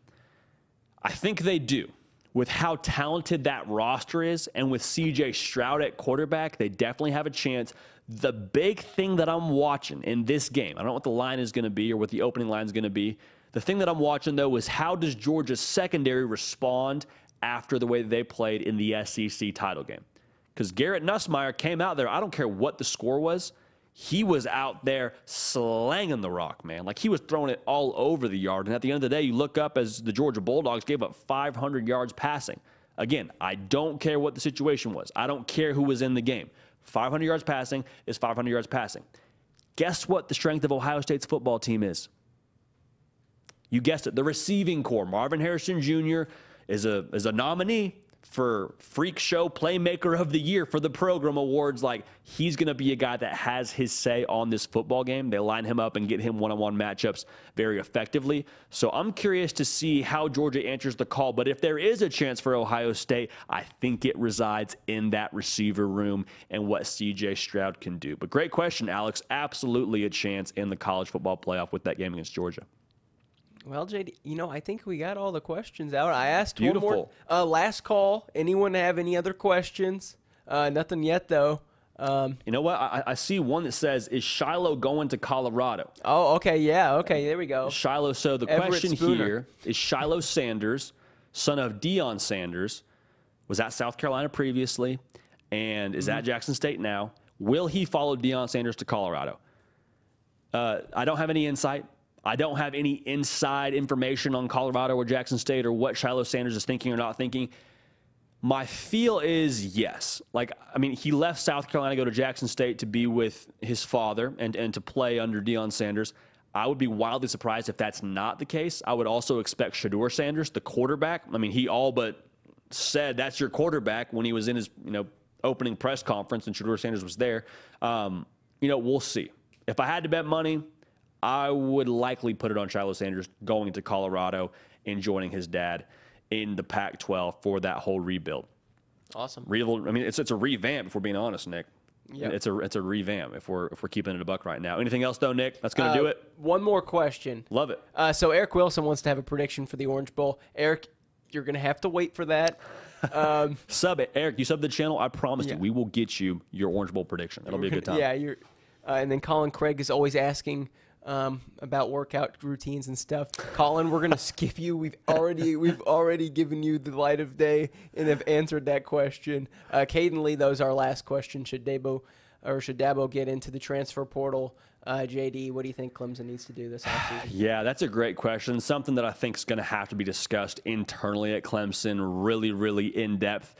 I think they do. With how talented that roster is and with CJ Stroud at quarterback, they definitely have a chance. The big thing that I'm watching in this game, I don't know what the line is going to be or what the opening line is going to be. The thing that I'm watching, though, is how does Georgia's secondary respond after the way they played in the SEC title game? Because Garrett Nussmeier came out there, I don't care what the score was, he was out there slanging the rock, man. Like he was throwing it all over the yard. And at the end of the day, you look up as the Georgia Bulldogs gave up 500 yards passing. Again, I don't care what the situation was, I don't care who was in the game. 500 yards passing is 500 yards passing. Guess what the strength of Ohio State's football team is? You guessed it, the receiving corps. Marvin Harrison Jr. is a, is a nominee for Freak Show Playmaker of the Year for the program awards. Like, he's going to be a guy that has his say on this football game. They line him up and get him one on one matchups very effectively. So I'm curious to see how Georgia answers the call. But if there is a chance for Ohio State, I think it resides in that receiver room and what CJ Stroud can do. But great question, Alex. Absolutely a chance in the college football playoff with that game against Georgia. Well, JD, you know, I think we got all the questions out. I asked Beautiful. one more. Uh, last call. Anyone have any other questions? Uh, nothing yet, though. Um, you know what? I, I, see one that says, "Is Shiloh going to Colorado?" Oh, okay, yeah, okay, there we go. Shiloh. So the Everett question Spooner. here is: Shiloh Sanders, son of Deion Sanders, was at South Carolina previously, and is mm-hmm. at Jackson State now. Will he follow Deion Sanders to Colorado? Uh, I don't have any insight. I don't have any inside information on Colorado or Jackson State or what Shiloh Sanders is thinking or not thinking. My feel is yes. Like, I mean, he left South Carolina to go to Jackson State to be with his father and, and to play under Deion Sanders. I would be wildly surprised if that's not the case. I would also expect Shedeur Sanders, the quarterback. I mean, he all but said that's your quarterback when he was in his you know opening press conference and Shedeur Sanders was there. Um, you know, we'll see. If I had to bet money, I would likely put it on Shiloh Sanders going to Colorado and joining his dad in the Pac 12 for that whole rebuild. Awesome. Real, I mean, it's, it's a revamp, if we're being honest, Nick. Yep. It's a it's a revamp if we're if we're keeping it a buck right now. Anything else though, Nick? That's gonna do Uh, it. One more question. Love it. Uh, so Eric Wilson wants to have a prediction for the Orange Bowl. Eric, you're going to have to wait for that. Um, <laughs> Sub it, Eric. You sub the channel. I promise Yeah. you, we will get you your Orange Bowl prediction. It'll be a good time. Yeah, you're. Uh, and then Colin Craig is always asking um, about workout routines and stuff. Colin, we're gonna skip you. We've already we've already given you the light of day and have answered that question. Uh, Caden Lee, was our last question. Should Dabo or should Dabo get into the transfer portal? Uh, JD, what do you think Clemson needs to do this offseason? <sighs> Yeah, that's a great question. Something that I think is going to have to be discussed internally at Clemson, really, really in depth.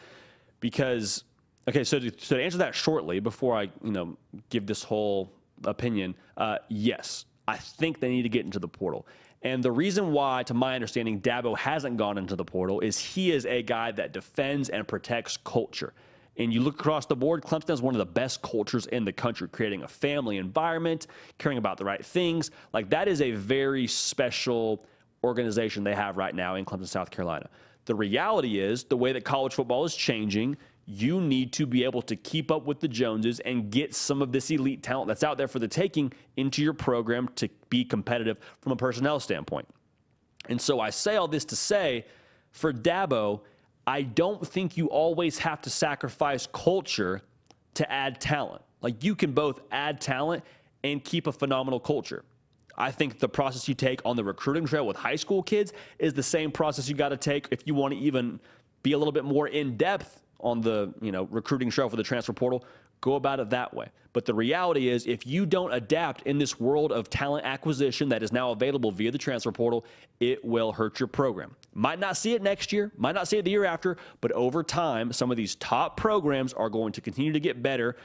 Because, okay, so to, so to answer that shortly, before I, you know, give this whole opinion, uh, yes, I think they need to get into the portal. And the reason why, to my understanding, Dabo hasn't gone into the portal is he is a guy that defends and protects culture. And you look across the board, Clemson has one of the best cultures in the country, creating a family environment, caring about the right things. Like that is a very special organization they have right now in Clemson, South Carolina. The reality is, the way that college football is changing, you need to be able to keep up with the Joneses and get some of this elite talent that's out there for the taking into your program to be competitive from a personnel standpoint. And so I say all this to say for Dabo, I don't think you always have to sacrifice culture to add talent. Like you can both add talent and keep a phenomenal culture. I think the process you take on the recruiting trail with high school kids is the same process you got to take if you want to even be a little bit more in depth on the, you know, recruiting trail for the transfer portal. Go about it that way. But the reality is, if you don't adapt in this world of talent acquisition that is now available via the transfer portal, it will hurt your program. Might not see it next year, might not see it the year after, but over time, some of these top programs are going to continue to get better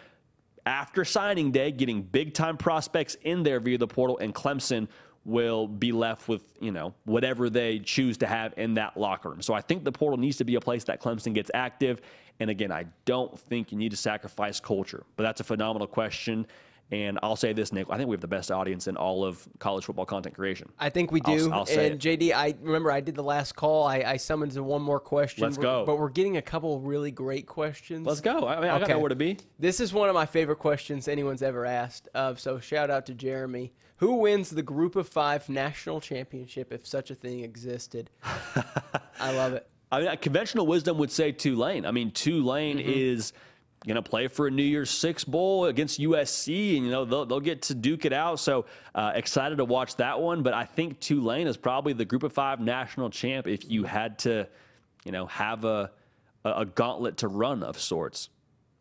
after signing day, getting big time prospects in there via the portal, and Clemson will be left with, you know, whatever they choose to have in that locker room. So I think the portal needs to be a place that Clemson gets active. And again, I don't think you need to sacrifice culture, but that's a phenomenal question. And I'll say this, Nick, I think we have the best audience in all of college football content creation. I think we I'll- do. I'll say and JD, I remember I did the last call. I, I summoned to one more question. Let's We're- go. But we're getting a couple really great questions. Let's go. I mean, I got Okay. nowhere to be. This is one of my favorite questions anyone's ever asked. Of so shout out to Jeremy. Who wins the Group of Five national championship if such a thing existed? <laughs> I love it. I mean, conventional wisdom would say Tulane. I mean, Tulane is going to play for a New Year's Six bowl against USC, and you know they'll, they'll get to duke it out. So uh, excited to watch that one. But I think Tulane is probably the Group of Five national champ if you had to, you know, have a a, gauntlet to run of sorts.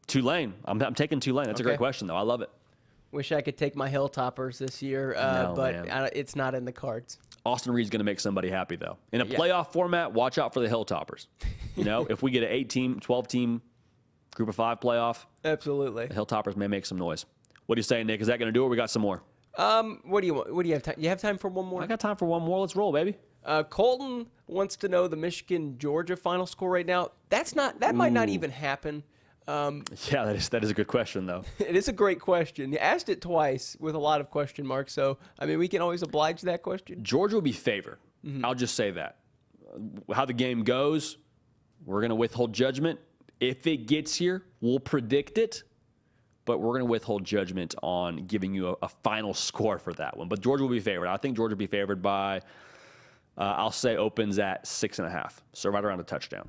Tulane. I'm, I'm taking Tulane. That's a great question, though. I love it. Wish I could take my Hilltoppers this year, uh, No, but. I, it's not in the cards. Austin Reed's going to make somebody happy, though. In a Yeah. playoff format, watch out for the Hilltoppers. You know, <laughs> if we get an eight team, 12 team group of five playoff, Absolutely. the Hilltoppers may make some noise. What do you say, Nick? Is that going to do it? We got some more. Um, what do you want? What do you have time? You have time for one more? I got time for one more. Let's roll, baby. Uh, Colton wants to know the Michigan Georgia final score right now. That's not. That might not even happen. Um, <laughs> Yeah, that is that is a good question, though. <laughs> it is a great question. You asked it twice with a lot of question marks. So I mean, we can always oblige that question. Georgia will be favored. I'll just say that. Uh, How the game goes, we're going to withhold judgment. If it gets here, we'll predict it, but we're going to withhold judgment on giving you a, a final score for that one. But Georgia will be favored. I think Georgia will be favored by, uh, I'll say, opens at six and a half. So right around a touchdown.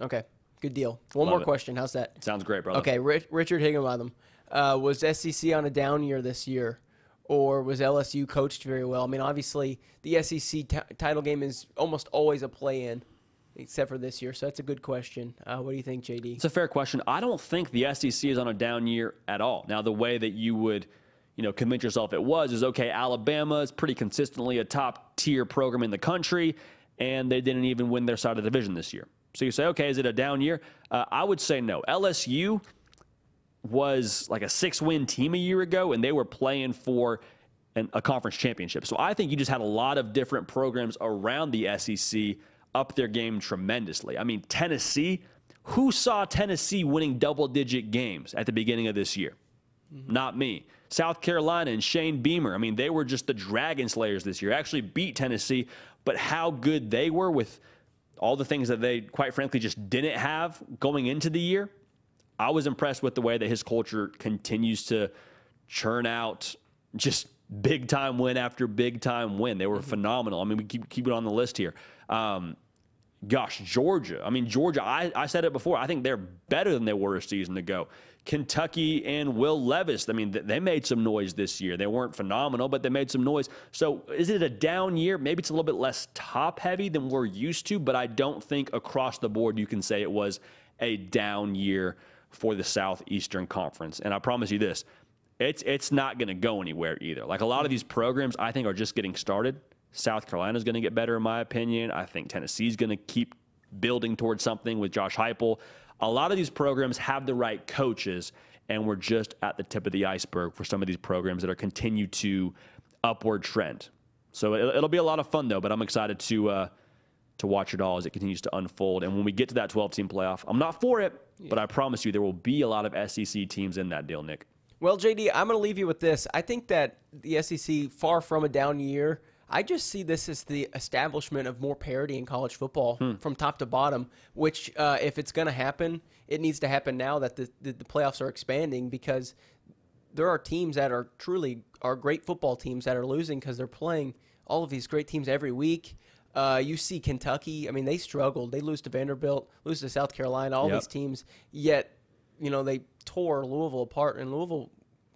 Okay, good deal. One Love more it. question. How's that? Sounds great, brother. Okay, Rich, Richard Higginbotham. Uh, was SEC on a down year this year, or was LSU coached very well? I mean, obviously, the SEC t- title game is almost always a play-in, except for this year. So that's a good question. Uh, what do you think, JD? It's a fair question. I don't think the SEC is on a down year at all. Now, the way that you would, you know, convince yourself it was is okay. Alabama is pretty consistently a top tier program in the country, and they didn't even win their side of the division this year. So you say, okay, is it a down year? Uh, I would say no. LSU was like a six win team a year ago, and they were playing for an, a conference championship. So I think you just had a lot of different programs around the SEC up their game tremendously. I mean, Tennessee, who saw Tennessee winning double digit games at the beginning of this year? Mm-hmm. Not me. South Carolina and Shane Beamer, I mean, they were just the Dragon Slayers this year. Actually beat Tennessee, but how good they were with all the things that they, quite frankly, just didn't have going into the year. I was impressed with the way that his culture continues to churn out just big time win after big time win. They were mm-hmm. phenomenal. I mean, we keep keep it on the list here. Um, gosh, Georgia. I mean, Georgia. I, I said it before. I think they're better than they were a season ago. Kentucky and Will Levis. I mean, they made some noise this year. They weren't phenomenal, but they made some noise. So, is it a down year? Maybe it's a little bit less top heavy than we're used to, but I don't think across the board you can say it was a down year for the Southeastern Conference. And I promise you this, it's it's not going to go anywhere either. Like a lot of these programs, I think are just getting started. South Carolina's going to get better, in my opinion. I think Tennessee's going to keep building towards something with Josh Heupel. A lot of these programs have the right coaches, and we're just at the tip of the iceberg for some of these programs that are continue to upward trend. So it, will be a lot of fun though. But I'm excited to uh, to watch it all as it continues to unfold. And when we get to that 12 team playoff, I'm not for it, yeah. but I promise you there will be a lot of SEC teams in that deal, Nick. Well, JD, I'm going to leave you with this. I think that the SEC, far from a down year, I just see this as the establishment of more parity in college football hmm. from top to bottom. Which, uh, if it's going to happen, it needs to happen now that the, the, the playoffs are expanding because there are teams that are truly are great football teams that are losing because they're playing all of these great teams every week. Uh, you see Kentucky. I mean, they struggled. They lose to Vanderbilt, lose to South Carolina. All yep. these teams, yet you know they tore Louisville apart, and Louisville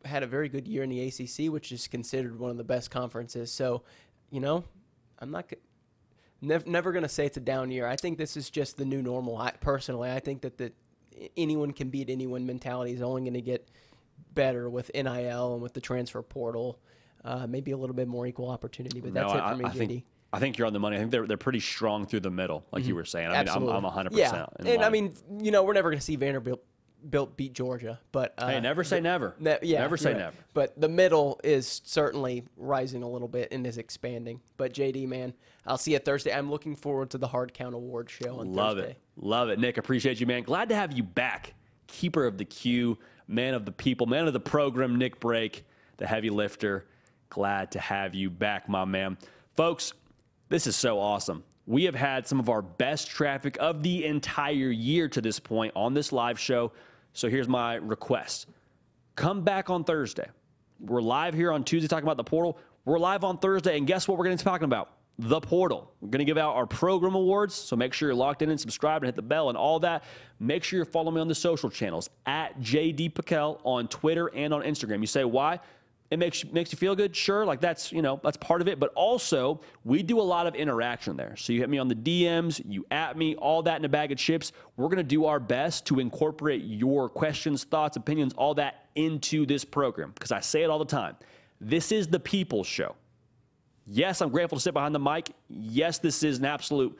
had a very good year in the ACC, which is considered one of the best conferences. So, you know, I'm not never, never going to say it's a down year. I think this is just the new normal. I, personally, I think that the anyone can beat anyone mentality is only going to get better with NIL and with the transfer portal. Uh, maybe a little bit more equal opportunity, but that's no, it for me, I, I. Think, I think you're on the money. I think they're they're pretty strong through the middle, like mm-hmm. you were saying. I Absolutely. mean, I'm, I'm 100. Yeah, percent and I mean, you know, we're never going to see Vanderbilt built beat Georgia, but uh, hey, never say never. Ne- yeah, never say never. But the middle is certainly rising a little bit and is expanding. But JD, man, I'll see you Thursday. I'm looking forward to the Hard Count Award show on Love Thursday. it, love it, Nick. Appreciate you, man. Glad to have you back. Keeper of the queue, man of the people, man of the program, Nick Brake, the heavy lifter. Glad to have you back, my man. Folks, this is so awesome. We have had some of our best traffic of the entire year to this point on this live show. So here's my request come back on Thursday. We're live here on Tuesday talking about the portal. We're live on Thursday, and guess what we're going to be talking about? The portal. We're going to give out our program awards, so make sure you're locked in and subscribed and hit the bell and all that. Make sure you're following me on the social channels at JD PicKell on Twitter and on Instagram. You say, why? It makes makes you feel good sure like that's you know that's part of it but also we do a lot of interaction there. So you hit me on the dms you at me all that in a bag of chips. We're going to do our best to incorporate your questions thoughts opinions all that into this program because i say it all the time. This is the people's show. Yes i'm grateful to sit behind the mic. Yes this is an absolute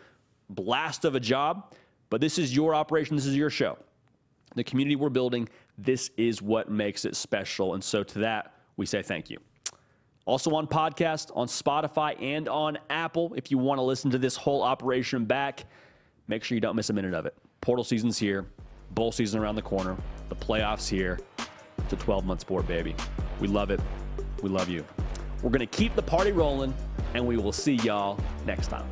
blast of a job but this is your operation this is your show. The community we're building this is what makes it special and so to that we say thank you. Also on podcast, on Spotify, and on Apple. If you want to listen to this whole operation back, make sure you don't miss a minute of it. Portal season's here, bowl season around the corner, the playoffs here. It's a 12 month sport, baby. We love it. We love you. We're going to keep the party rolling, and we will see y'all next time.